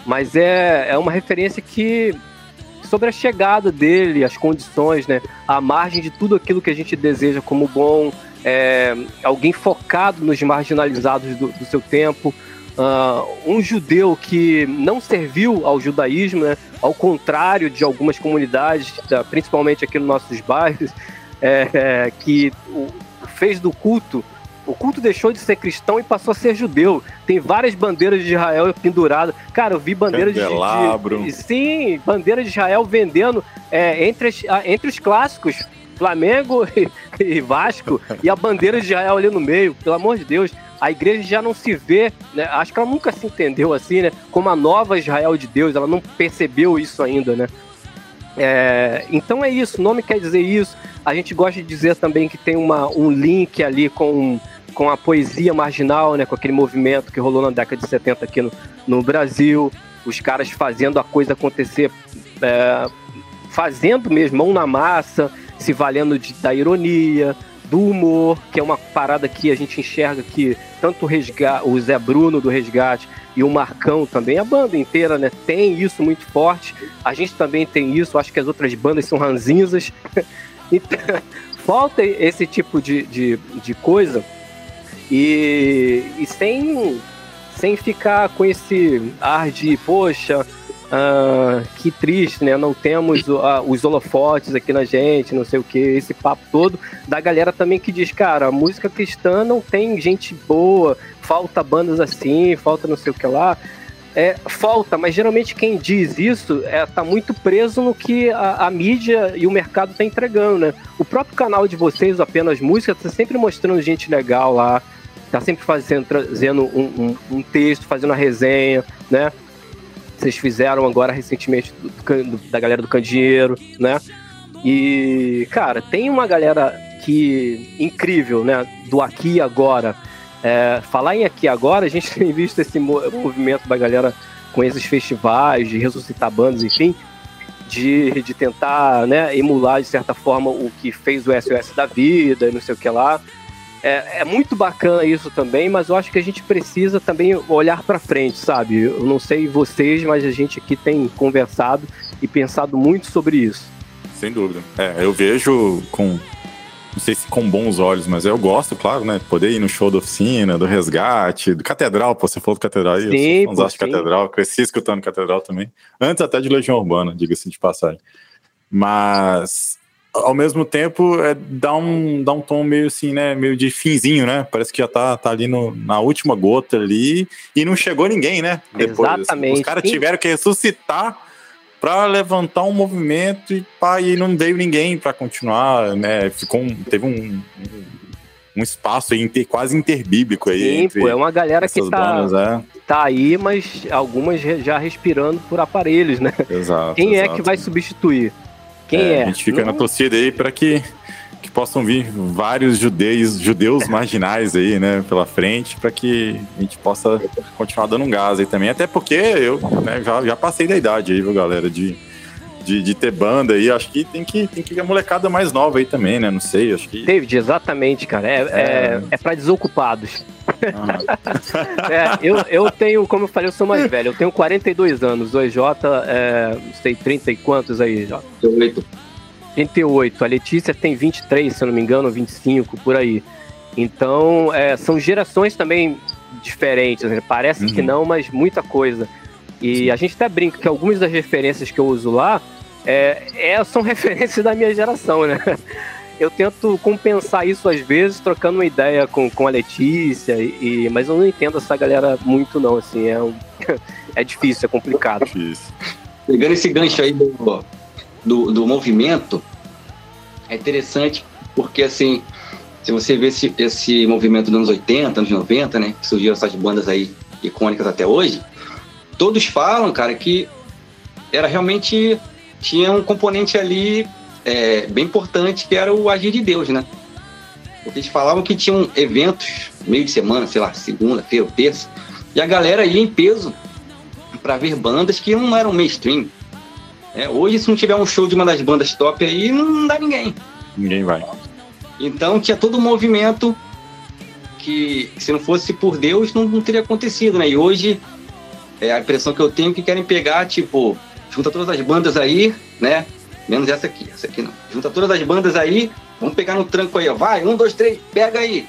Mas é, é uma referência que sobre a chegada dele, as condições, né? A margem de tudo aquilo que a gente deseja como bom, é, alguém focado nos marginalizados do, do seu tempo, uh, um judeu que não serviu ao judaísmo, né? Ao contrário de algumas comunidades, tá? principalmente aqui nos nossos bairros, é, é, que fez do culto o culto deixou de ser cristão e passou a ser judeu. Tem várias bandeiras de Israel penduradas. Cara, eu vi bandeiras de, de, Sim, bandeiras de Israel vendendo é, entre, as, entre os clássicos. Flamengo e, e, Vasco e a bandeira de Israel ali no meio, pelo amor de Deus, a igreja já não se vê, né? acho que ela nunca se entendeu assim, né? Como a nova Israel de Deus, ela não percebeu isso ainda, né? É, então é isso, o nome quer dizer isso. A gente gosta de dizer também que tem uma, um link ali com com a poesia marginal, né, com aquele movimento que rolou na década de 70 aqui no, no Brasil, os caras fazendo a coisa acontecer, é, fazendo mesmo, mão na massa, se valendo de, da ironia, do humor, que é uma parada que a gente enxerga que tanto o, o Zé Bruno do Resgate e o Marcão também, a banda inteira, né, tem isso muito forte. A gente também tem isso, acho que as outras bandas são ranzinzas. então, falta esse tipo de, de, de coisa e, e sem, sem ficar com esse ar de, poxa, ah, que triste, né? Não temos os holofotes aqui na gente, não sei o que, esse papo todo da galera também que diz, cara, a música cristã não tem gente boa, falta bandas assim, falta não sei o que lá. É, falta, mas geralmente quem diz isso é, tá muito preso no que a, a mídia e o mercado tá entregando, né? O próprio canal de vocês, apenas música, tá sempre mostrando gente legal lá, tá sempre fazendo, trazendo um, um, um texto, fazendo a resenha, né? Vocês fizeram agora recentemente do, do, da galera do Candeeiro, né? E, cara, tem uma galera que incrível, né? Do aqui e agora é, falar em aqui agora, a gente tem visto esse movimento da galera com esses festivais, de ressuscitar bandas, enfim, de, de tentar né, emular de certa forma o que fez o SOS da vida não sei o que lá. É, é, muito bacana isso também, mas eu acho que a gente precisa também olhar para frente, sabe? Eu não sei vocês, mas a gente aqui tem conversado e pensado muito sobre isso. Sem dúvida. É, eu vejo com não sei se com bons olhos, mas eu gosto, claro, né? Poder ir no show da oficina, do resgate, do Catedral, pô, você falou do Catedral aí, sim, eu sou de Catedral, cresci escutando Catedral também, antes até de Legião Urbana, diga-se de passagem. Mas, ao mesmo tempo, é, dá, um, dá um tom meio assim, né? Meio de finzinho, né? Parece que já tá, tá ali no, na última gota ali e não chegou ninguém, né? Depois, Exatamente. Os caras tiveram que ressuscitar para levantar um movimento e, pá, e não veio ninguém para continuar, né? Ficou um, teve um, um espaço inter, quase interbíblico aí. Sim, pô, é uma galera que tá, bandas, é. tá aí, mas algumas já respirando por aparelhos, né? Exato. Quem exato. é que vai substituir? Quem é? é? A gente fica não... na torcida aí para que que possam vir vários judeus, judeus marginais aí, né, pela frente, para que a gente possa continuar dando um gás aí também. Até porque eu né, já, já passei da idade aí, viu, galera, de, de, de, ter banda aí. Acho que tem que tem que a molecada mais nova aí também, né? Não sei, acho que. David, exatamente, cara. É, é... é, é para desocupados. é, eu, eu tenho, como eu falei, eu sou mais velho. Eu tenho 42 anos. O EJ, é, não sei, 30 e quantos aí, Jota? 38. A Letícia tem 23, se eu não me engano, 25, por aí. Então, é, são gerações também diferentes. Né? Parece uhum. que não, mas muita coisa. E Sim. a gente até brinca que algumas das referências que eu uso lá é, é, são referências da minha geração, né? Eu tento compensar isso às vezes, trocando uma ideia com, com a Letícia, e, mas eu não entendo essa galera muito, não. Assim, é, um, é difícil, é complicado. Difícil. Pegando esse gancho aí do, do, do movimento é interessante porque, assim, se você vê esse, esse movimento dos anos 80, anos 90, né, que surgiram essas bandas aí icônicas até hoje, todos falam, cara, que era realmente tinha um componente ali é, bem importante que era o agir de Deus, né? Porque eles falavam que tinham eventos meio de semana, sei lá, segunda, feira, terça, e a galera ia em peso para ver bandas que não eram mainstream, é, hoje, se não tiver um show de uma das bandas top aí, não dá ninguém. Ninguém vai. Então tinha todo um movimento que, se não fosse por Deus, não, não teria acontecido, né? E hoje, é a impressão que eu tenho que querem pegar, tipo, junta todas as bandas aí, né? Menos essa aqui, essa aqui não. Junta todas as bandas aí, vamos pegar no tranco aí, ó. Vai, um, dois, três, pega aí.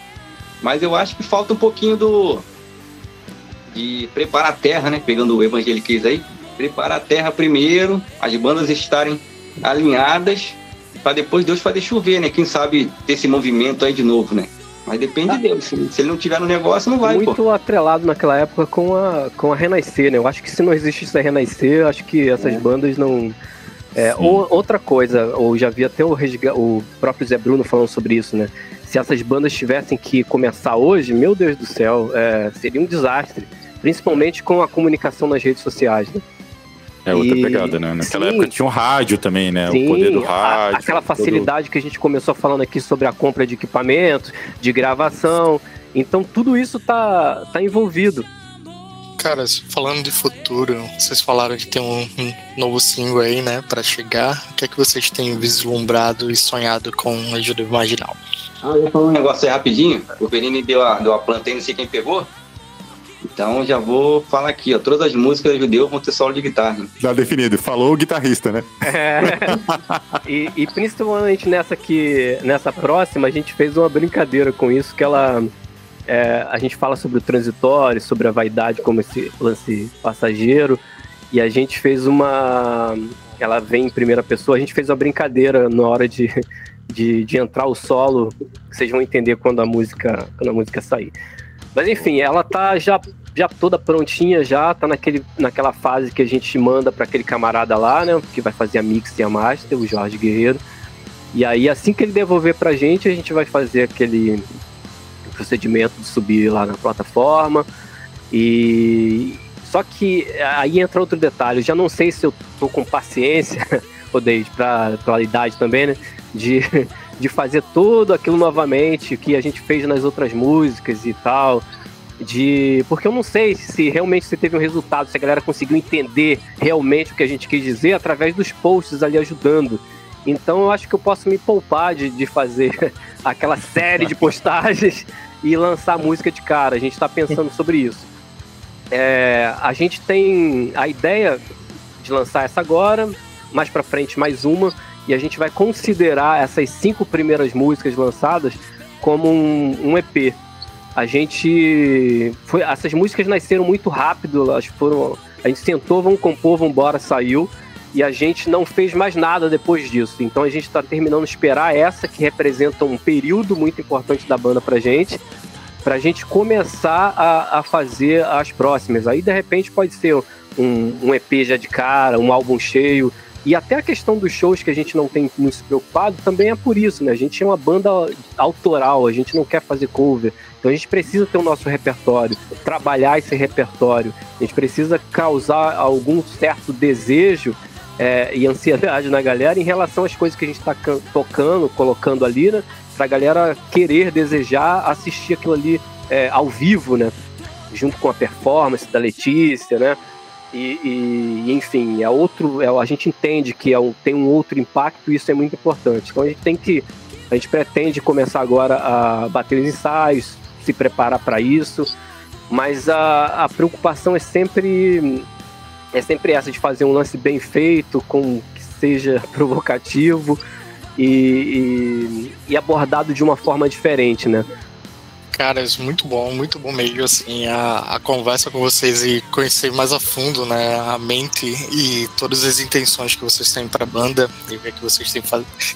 Mas eu acho que falta um pouquinho do. de preparar a terra, né? Pegando o evangeliquez aí preparar a terra primeiro, as bandas estarem alinhadas, para depois Deus fazer chover, né? Quem sabe ter esse movimento aí de novo, né? Mas depende ah, de Deus. Se, ele não tiver no negócio, não vai. Muito pô. atrelado naquela época com a, com a Renascer, né? Eu acho que se não existisse a Renascer, eu acho que essas é. bandas não. É, ou, outra coisa, ou já vi até o, o próprio Zé Bruno falando sobre isso, né? Se essas bandas tivessem que começar hoje, meu Deus do céu, é, seria um desastre. Principalmente com a comunicação nas redes sociais, né? É outra e... pegada, né? Naquela sim. época tinha um rádio também, né? Sim, o poder do rádio. A, aquela facilidade todo... que a gente começou falando aqui sobre a compra de equipamentos, de gravação. Então tudo isso tá, tá envolvido. Cara, falando de futuro, vocês falaram que tem um, um novo single aí, né, para chegar. O que é que vocês têm vislumbrado e sonhado com ajuda marginal? Ah, eu ia falar um negócio aí rapidinho. O Benini deu a, deu a planta aí, não sei quem pegou. Então já vou falar aqui, ó. Todas as músicas judeu vão ter solo de guitarra. Já definido. Falou o guitarrista, né? É. e, e, principalmente nessa que nessa próxima a gente fez uma brincadeira com isso que ela é, a gente fala sobre o transitório, sobre a vaidade como esse lance passageiro. e a gente fez uma. Ela vem em primeira pessoa, a gente fez uma brincadeira na hora de, de, de entrar o solo, vocês vão entender quando a música, quando a música sair. Mas enfim, ela tá já, já toda prontinha, já tá naquele, naquela fase que a gente manda para aquele camarada lá, né? Que vai fazer a mix e a master, o Jorge Guerreiro. E aí, assim que ele devolver pra gente, a gente vai fazer aquele procedimento de subir lá na plataforma. E só que aí entra outro detalhe. Eu já não sei se eu tô com paciência, Odeide, pra, pela idade também, né? De, de fazer tudo aquilo novamente que a gente fez nas outras músicas e tal. De, porque eu não sei se realmente você teve um resultado, se a galera conseguiu entender realmente o que a gente quis dizer através dos posts ali ajudando. Então eu acho que eu posso me poupar de, de fazer aquela série de postagens e lançar música de cara. A gente está pensando sobre isso. É, a gente tem a ideia de lançar essa agora, mais para frente mais uma, e a gente vai considerar essas cinco primeiras músicas lançadas como um, um EP. A gente foi, essas músicas nasceram muito rápido, elas foram, a gente sentou, vamos compor, vamos embora, saiu e a gente não fez mais nada depois disso. Então a gente está terminando de esperar essa que representa um período muito importante da banda pra gente, pra gente começar a, a fazer as próximas. Aí de repente pode ser um, um EP já de cara, um álbum cheio. E até a questão dos shows que a gente não tem se preocupado também é por isso, né? A gente é uma banda autoral, a gente não quer fazer cover. Então a gente precisa ter o nosso repertório, trabalhar esse repertório. A gente precisa causar algum certo desejo é, e ansiedade na galera em relação às coisas que a gente está tocando, colocando ali, né? Pra galera querer, desejar assistir aquilo ali é, ao vivo, né? Junto com a performance da Letícia, né? E, e enfim, é outro, é, a gente entende que é um, tem um outro impacto e isso é muito importante. Então a gente tem que, a gente pretende começar agora a bater os ensaios, se preparar para isso, mas a, a preocupação é sempre é sempre essa de fazer um lance bem feito, com que seja provocativo e, e, e abordado de uma forma diferente, né? Caras, muito bom, muito bom mesmo, assim, a, a conversa com vocês e conhecer mais a fundo, né, a mente e todas as intenções que vocês têm para a banda e ver que vocês têm,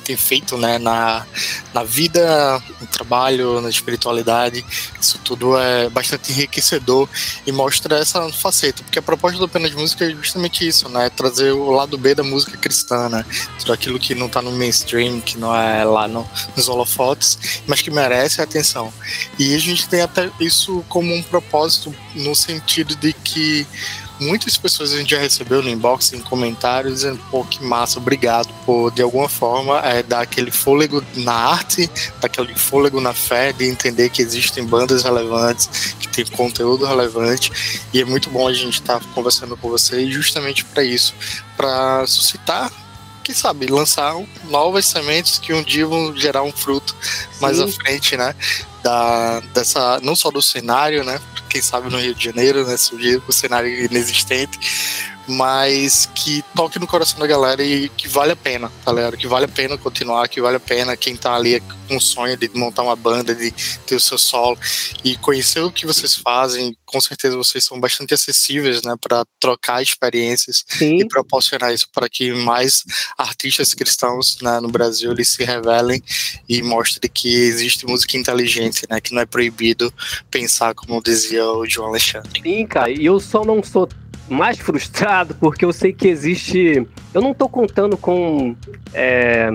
têm feito, né, na, na vida, no trabalho, na espiritualidade, isso tudo é bastante enriquecedor e mostra essa faceta, porque a proposta do Apenas Música é justamente isso, né, trazer o lado B da música cristã, né, tudo aquilo que não está no mainstream, que não é lá no, nos holofotes, mas que merece atenção. E a gente tem até isso como um propósito no sentido de que muitas pessoas a gente já recebeu no inbox, em comentários, dizendo, pô, que massa, obrigado por, de alguma forma, é, dar aquele fôlego na arte, dar aquele fôlego na fé, de entender que existem bandas relevantes, que tem conteúdo relevante, e é muito bom a gente estar tá conversando com vocês justamente para isso, para suscitar quem sabe, lançar novas sementes que um dia vão gerar um fruto mais à frente, né? Da, dessa, não só do cenário, né? Quem sabe no Rio de Janeiro, né? Surgir o cenário inexistente, mas que toque no coração da galera e que vale a pena, galera, que vale a pena continuar, que vale a pena quem tá ali com o sonho de montar uma banda, de ter o seu solo e conhecer o que vocês fazem, com certeza vocês são bastante acessíveis, né, para trocar experiências Sim. e proporcionar isso para que mais artistas cristãos né, no Brasil eles se revelem e mostrem que existe música inteligente, né, que não é proibido pensar como dizia o João Alexandre. Sim, cara, e eu só não sou mais frustrado porque eu sei que existe. Eu não tô contando com. É,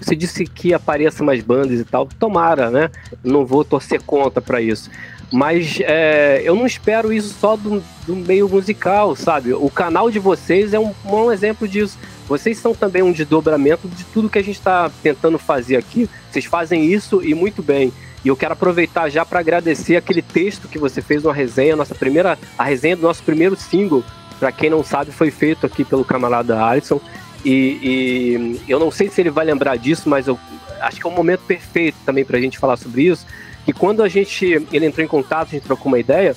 você disse que apareça mais bandas e tal. Tomara, né? Não vou torcer contra para isso. Mas é, eu não espero isso só do, do, meio musical, sabe? O canal de vocês é um, um exemplo disso. Vocês são também um desdobramento de tudo que a gente está tentando fazer aqui. Vocês fazem isso e muito bem. E eu quero aproveitar já para agradecer aquele texto que você fez uma resenha, nossa primeira, a resenha do nosso primeiro single. Para quem não sabe, foi feito aqui pelo camarada Alisson. E, e, eu não sei se ele vai lembrar disso, mas eu acho que é um momento perfeito também para a gente falar sobre isso. Que quando a gente ele entrou em contato, a gente trocou uma ideia,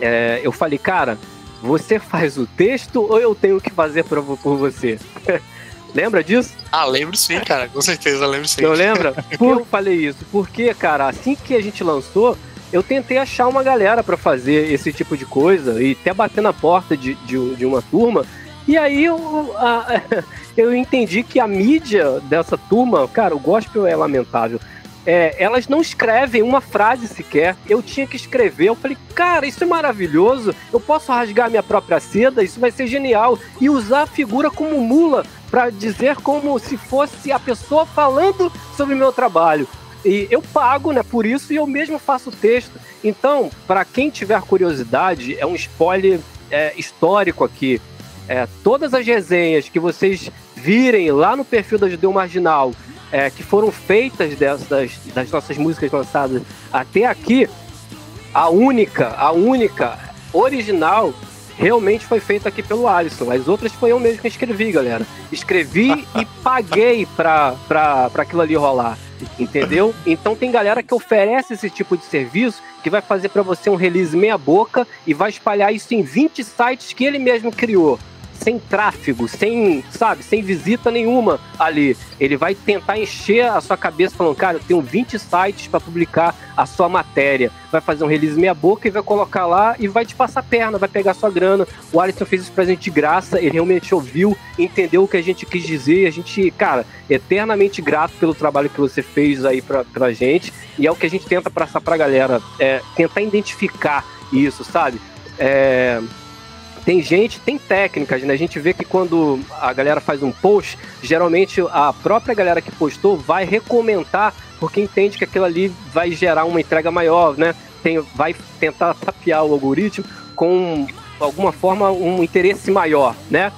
é, eu falei, cara, você faz o texto ou eu tenho que fazer por, por você? Lembra disso? Ah, lembro sim, cara. Com certeza, lembro sim. Não lembra? Por que eu falei isso? Porque, cara, assim que a gente lançou, eu tentei achar uma galera para fazer esse tipo de coisa e até bater na porta de, de, de uma turma. E aí eu, a, eu entendi que a mídia dessa turma, cara, o gospel é lamentável. É, elas não escrevem uma frase sequer. Eu tinha que escrever. Eu falei, cara, isso é maravilhoso. Eu posso rasgar minha própria seda, isso vai ser genial. E usar a figura como mula para dizer como se fosse a pessoa falando sobre o meu trabalho. E eu pago, né, por isso e eu mesmo faço o texto. Então, para quem tiver curiosidade, é um spoiler é, histórico aqui. É, todas as resenhas que vocês virem lá no perfil da Judeu Marginal, é, que foram feitas dessas, das nossas músicas lançadas até aqui, a única, a única original realmente foi feita aqui pelo Alisson. As outras foi eu mesmo que escrevi, galera. Escrevi e paguei pra, pra, pra aquilo ali rolar. Entendeu? Então tem galera que oferece esse tipo de serviço que vai fazer para você um release meia boca e vai espalhar isso em 20 sites que ele mesmo criou sem tráfego, sem, sabe, sem visita nenhuma ali. Ele vai tentar encher a sua cabeça falando, cara, eu tenho 20 sites para publicar a sua matéria. Vai fazer um release meia boca e vai colocar lá e vai te passar perna, vai pegar sua grana. O Alisson fez isso pra gente de graça, ele realmente ouviu, entendeu o que a gente quis dizer. A gente, cara, eternamente grato pelo trabalho que você fez aí pra, pra gente. E é o que a gente tenta passar pra galera, é tentar identificar isso, sabe? É, tem gente, tem técnicas, né? A gente vê que quando a galera faz um post, geralmente a própria galera que postou vai recomendar porque entende que aquilo ali vai gerar uma entrega maior, né? Tem, vai tentar tapear o algoritmo com alguma forma um interesse maior, né?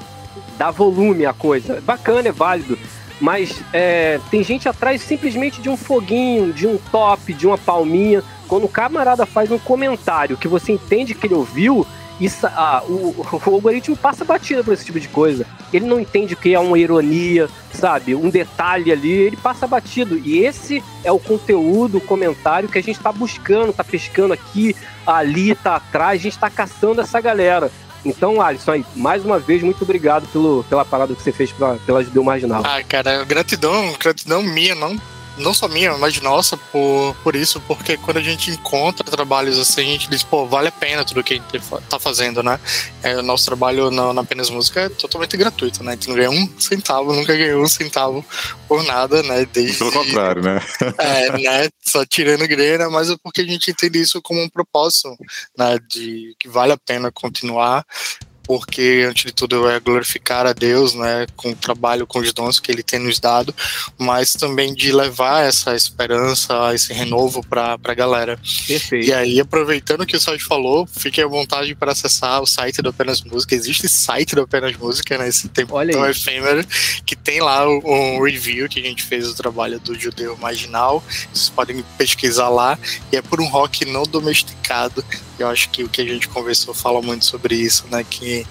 Dá volume à coisa. Bacana, é válido. Mas é, tem gente atrás simplesmente de um foguinho, de um top, de uma palminha. Quando o camarada faz um comentário que você entende que ele ouviu, isso, ah, o, o, algoritmo passa batida por esse tipo de coisa. Ele não entende o que é uma ironia, sabe? Um detalhe ali, ele passa batido. E esse é o conteúdo, o comentário que a gente está buscando, está pescando aqui, ali, tá atrás, a gente está caçando essa galera. Então, Alisson, mais uma vez, muito obrigado pelo, pela parada que você fez pra, pela Judeu Marginal. Ah, cara, gratidão, gratidão minha, não não só minha, mas nossa, por, por isso, porque quando a gente encontra trabalhos assim, a gente diz, pô, vale a pena tudo que a gente tá fazendo, né? É, o nosso trabalho na, na Apenas Música é totalmente gratuito, né? A gente não ganha um centavo, nunca ganhou um centavo por nada, né? Desde, Pelo contrário, né? é, né? Só tirando grana, mas é porque a gente entende isso como um propósito, né? De que vale a pena continuar porque antes de tudo é glorificar a Deus, né, com o trabalho, com os dons que Ele tem nos dado, mas também de levar essa esperança, esse renovo para a galera. Perfeito. E aí, aproveitando que o Sérgio falou, fiquem à vontade para acessar o site do Apenas Música. Existe site do Apenas Música, né, esse tempo Olha tão efêmero, que tem lá um review que a gente fez do trabalho do Judeu Marginal. Vocês podem pesquisar lá. E é por um rock não domesticado. Eu acho que o que a gente conversou fala muito sobre isso, né? Que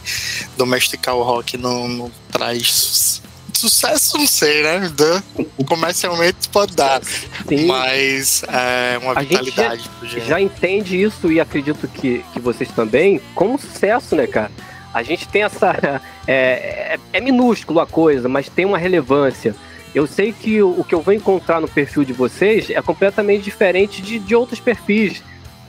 domesticar o rock não, não traz sucesso, não sei, né? Comercialmente pode dar. Sim. Mas é uma vitalidade a gente já, já entende isso e acredito que, que vocês também como sucesso, né, cara? A gente tem essa. É, é, é minúsculo a coisa, mas tem uma relevância. Eu sei que o, o que eu vou encontrar no perfil de vocês é completamente diferente de, de outros perfis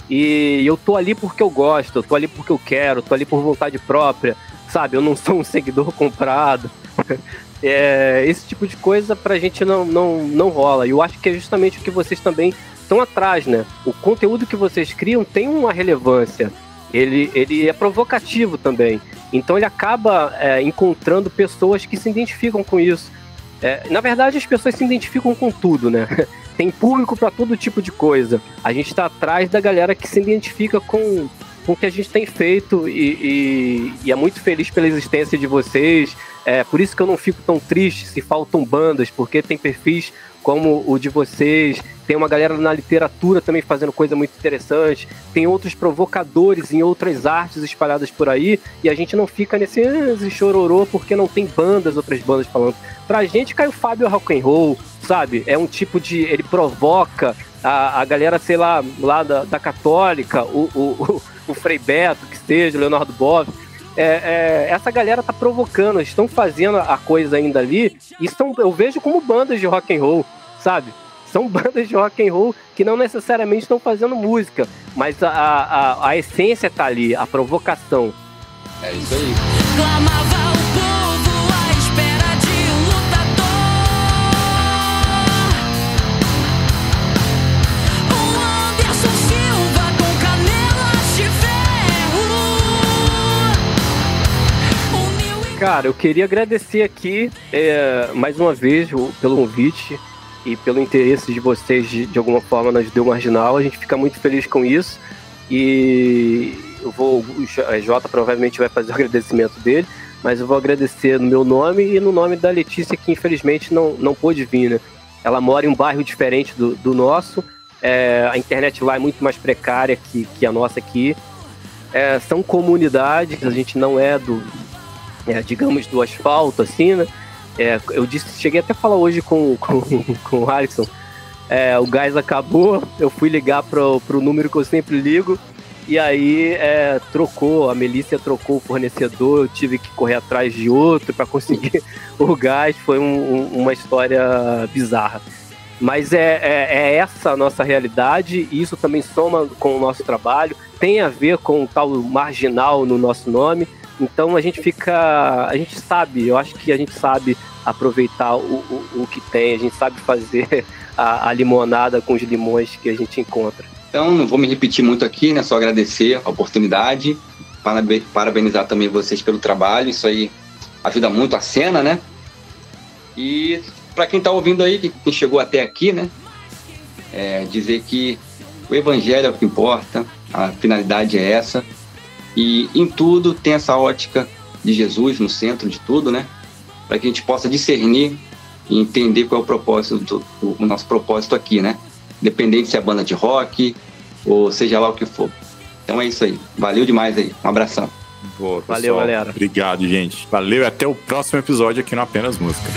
e eu tô ali porque eu gosto, eu tô ali porque eu quero, tô ali por vontade própria, sabe? Eu não sou um seguidor comprado. É, esse tipo de coisa pra gente não, não, não rola. E eu acho que é justamente o que vocês também estão atrás, né? O conteúdo que vocês criam tem uma relevância. Ele, ele é provocativo também. Então ele acaba é, encontrando pessoas que se identificam com isso. É, na verdade, as pessoas se identificam com tudo, né? tem público para todo tipo de coisa. A gente está atrás da galera que se identifica com, com o que a gente tem feito e, e, e, é muito feliz pela existência de vocês. É por isso que eu não fico tão triste se faltam bandas, porque tem perfis como o de vocês, tem uma galera na literatura também fazendo coisa muito interessante, tem outros provocadores em outras artes espalhadas por aí, e a gente não fica nesse, nesse chororô porque não tem bandas, outras bandas falando. Pra gente cai o Fábio Rock and Roll, sabe? É um tipo de. Ele provoca a, a galera, sei lá, lá da, da Católica, o, o, o Frei Beto, que seja, o Leonardo Boff. É, é, essa galera tá provocando, estão fazendo a coisa ainda ali, e estão, eu vejo como bandas de rock and roll, sabe? são bandas de rock and roll que não necessariamente estão fazendo música, mas a, a, a essência tá ali, a provocação. É isso aí. Cara, eu queria agradecer aqui é, mais uma vez pelo convite e pelo interesse de vocês de, de alguma forma na Judeu Marginal. A gente fica muito feliz com isso e eu vou, o Jota provavelmente vai fazer o agradecimento dele, mas eu vou agradecer no meu nome e no nome da Letícia, que infelizmente não, não pôde vir, né? Ela mora em um bairro diferente do, do nosso, é, a internet lá é muito mais precária que, que a nossa aqui. É, são comunidades, a gente não é do, é, digamos, do asfalto, assim, né? É, eu disse, cheguei até a falar hoje com, com, com o Alisson. É, o gás acabou, eu fui ligar pro, pro número que eu sempre ligo, e aí é, trocou, a Melícia trocou o fornecedor, eu tive que correr atrás de outro para conseguir o gás, foi um- um- uma história bizarra. Mas é, é, é essa a nossa realidade, e isso também soma com o nosso trabalho, tem a ver com o tal marginal no nosso nome, então a gente fica. A gente sabe, eu acho que a gente sabe aproveitar o, o, o que tem, a gente sabe fazer a, a limonada com os limões que a gente encontra. Então, não vou me repetir muito aqui, né? Só agradecer a oportunidade, parabe- parabenizar também vocês pelo trabalho, isso aí ajuda muito a cena, né? E para quem tá ouvindo aí, que- quem chegou até aqui, né? É dizer que o evangelho é o que importa, a finalidade é essa, e em tudo tem essa ótica de Jesus no centro de tudo, né? Para que a gente possa discernir e entender qual é o propósito, do, o, o nosso propósito aqui, né? Independente se é banda de rock ou seja lá o que for. Então é isso aí. Valeu demais aí. Um abração. Boa, Valeu, galera. Obrigado, gente. Valeu e até o próximo episódio aqui no Apenas Música.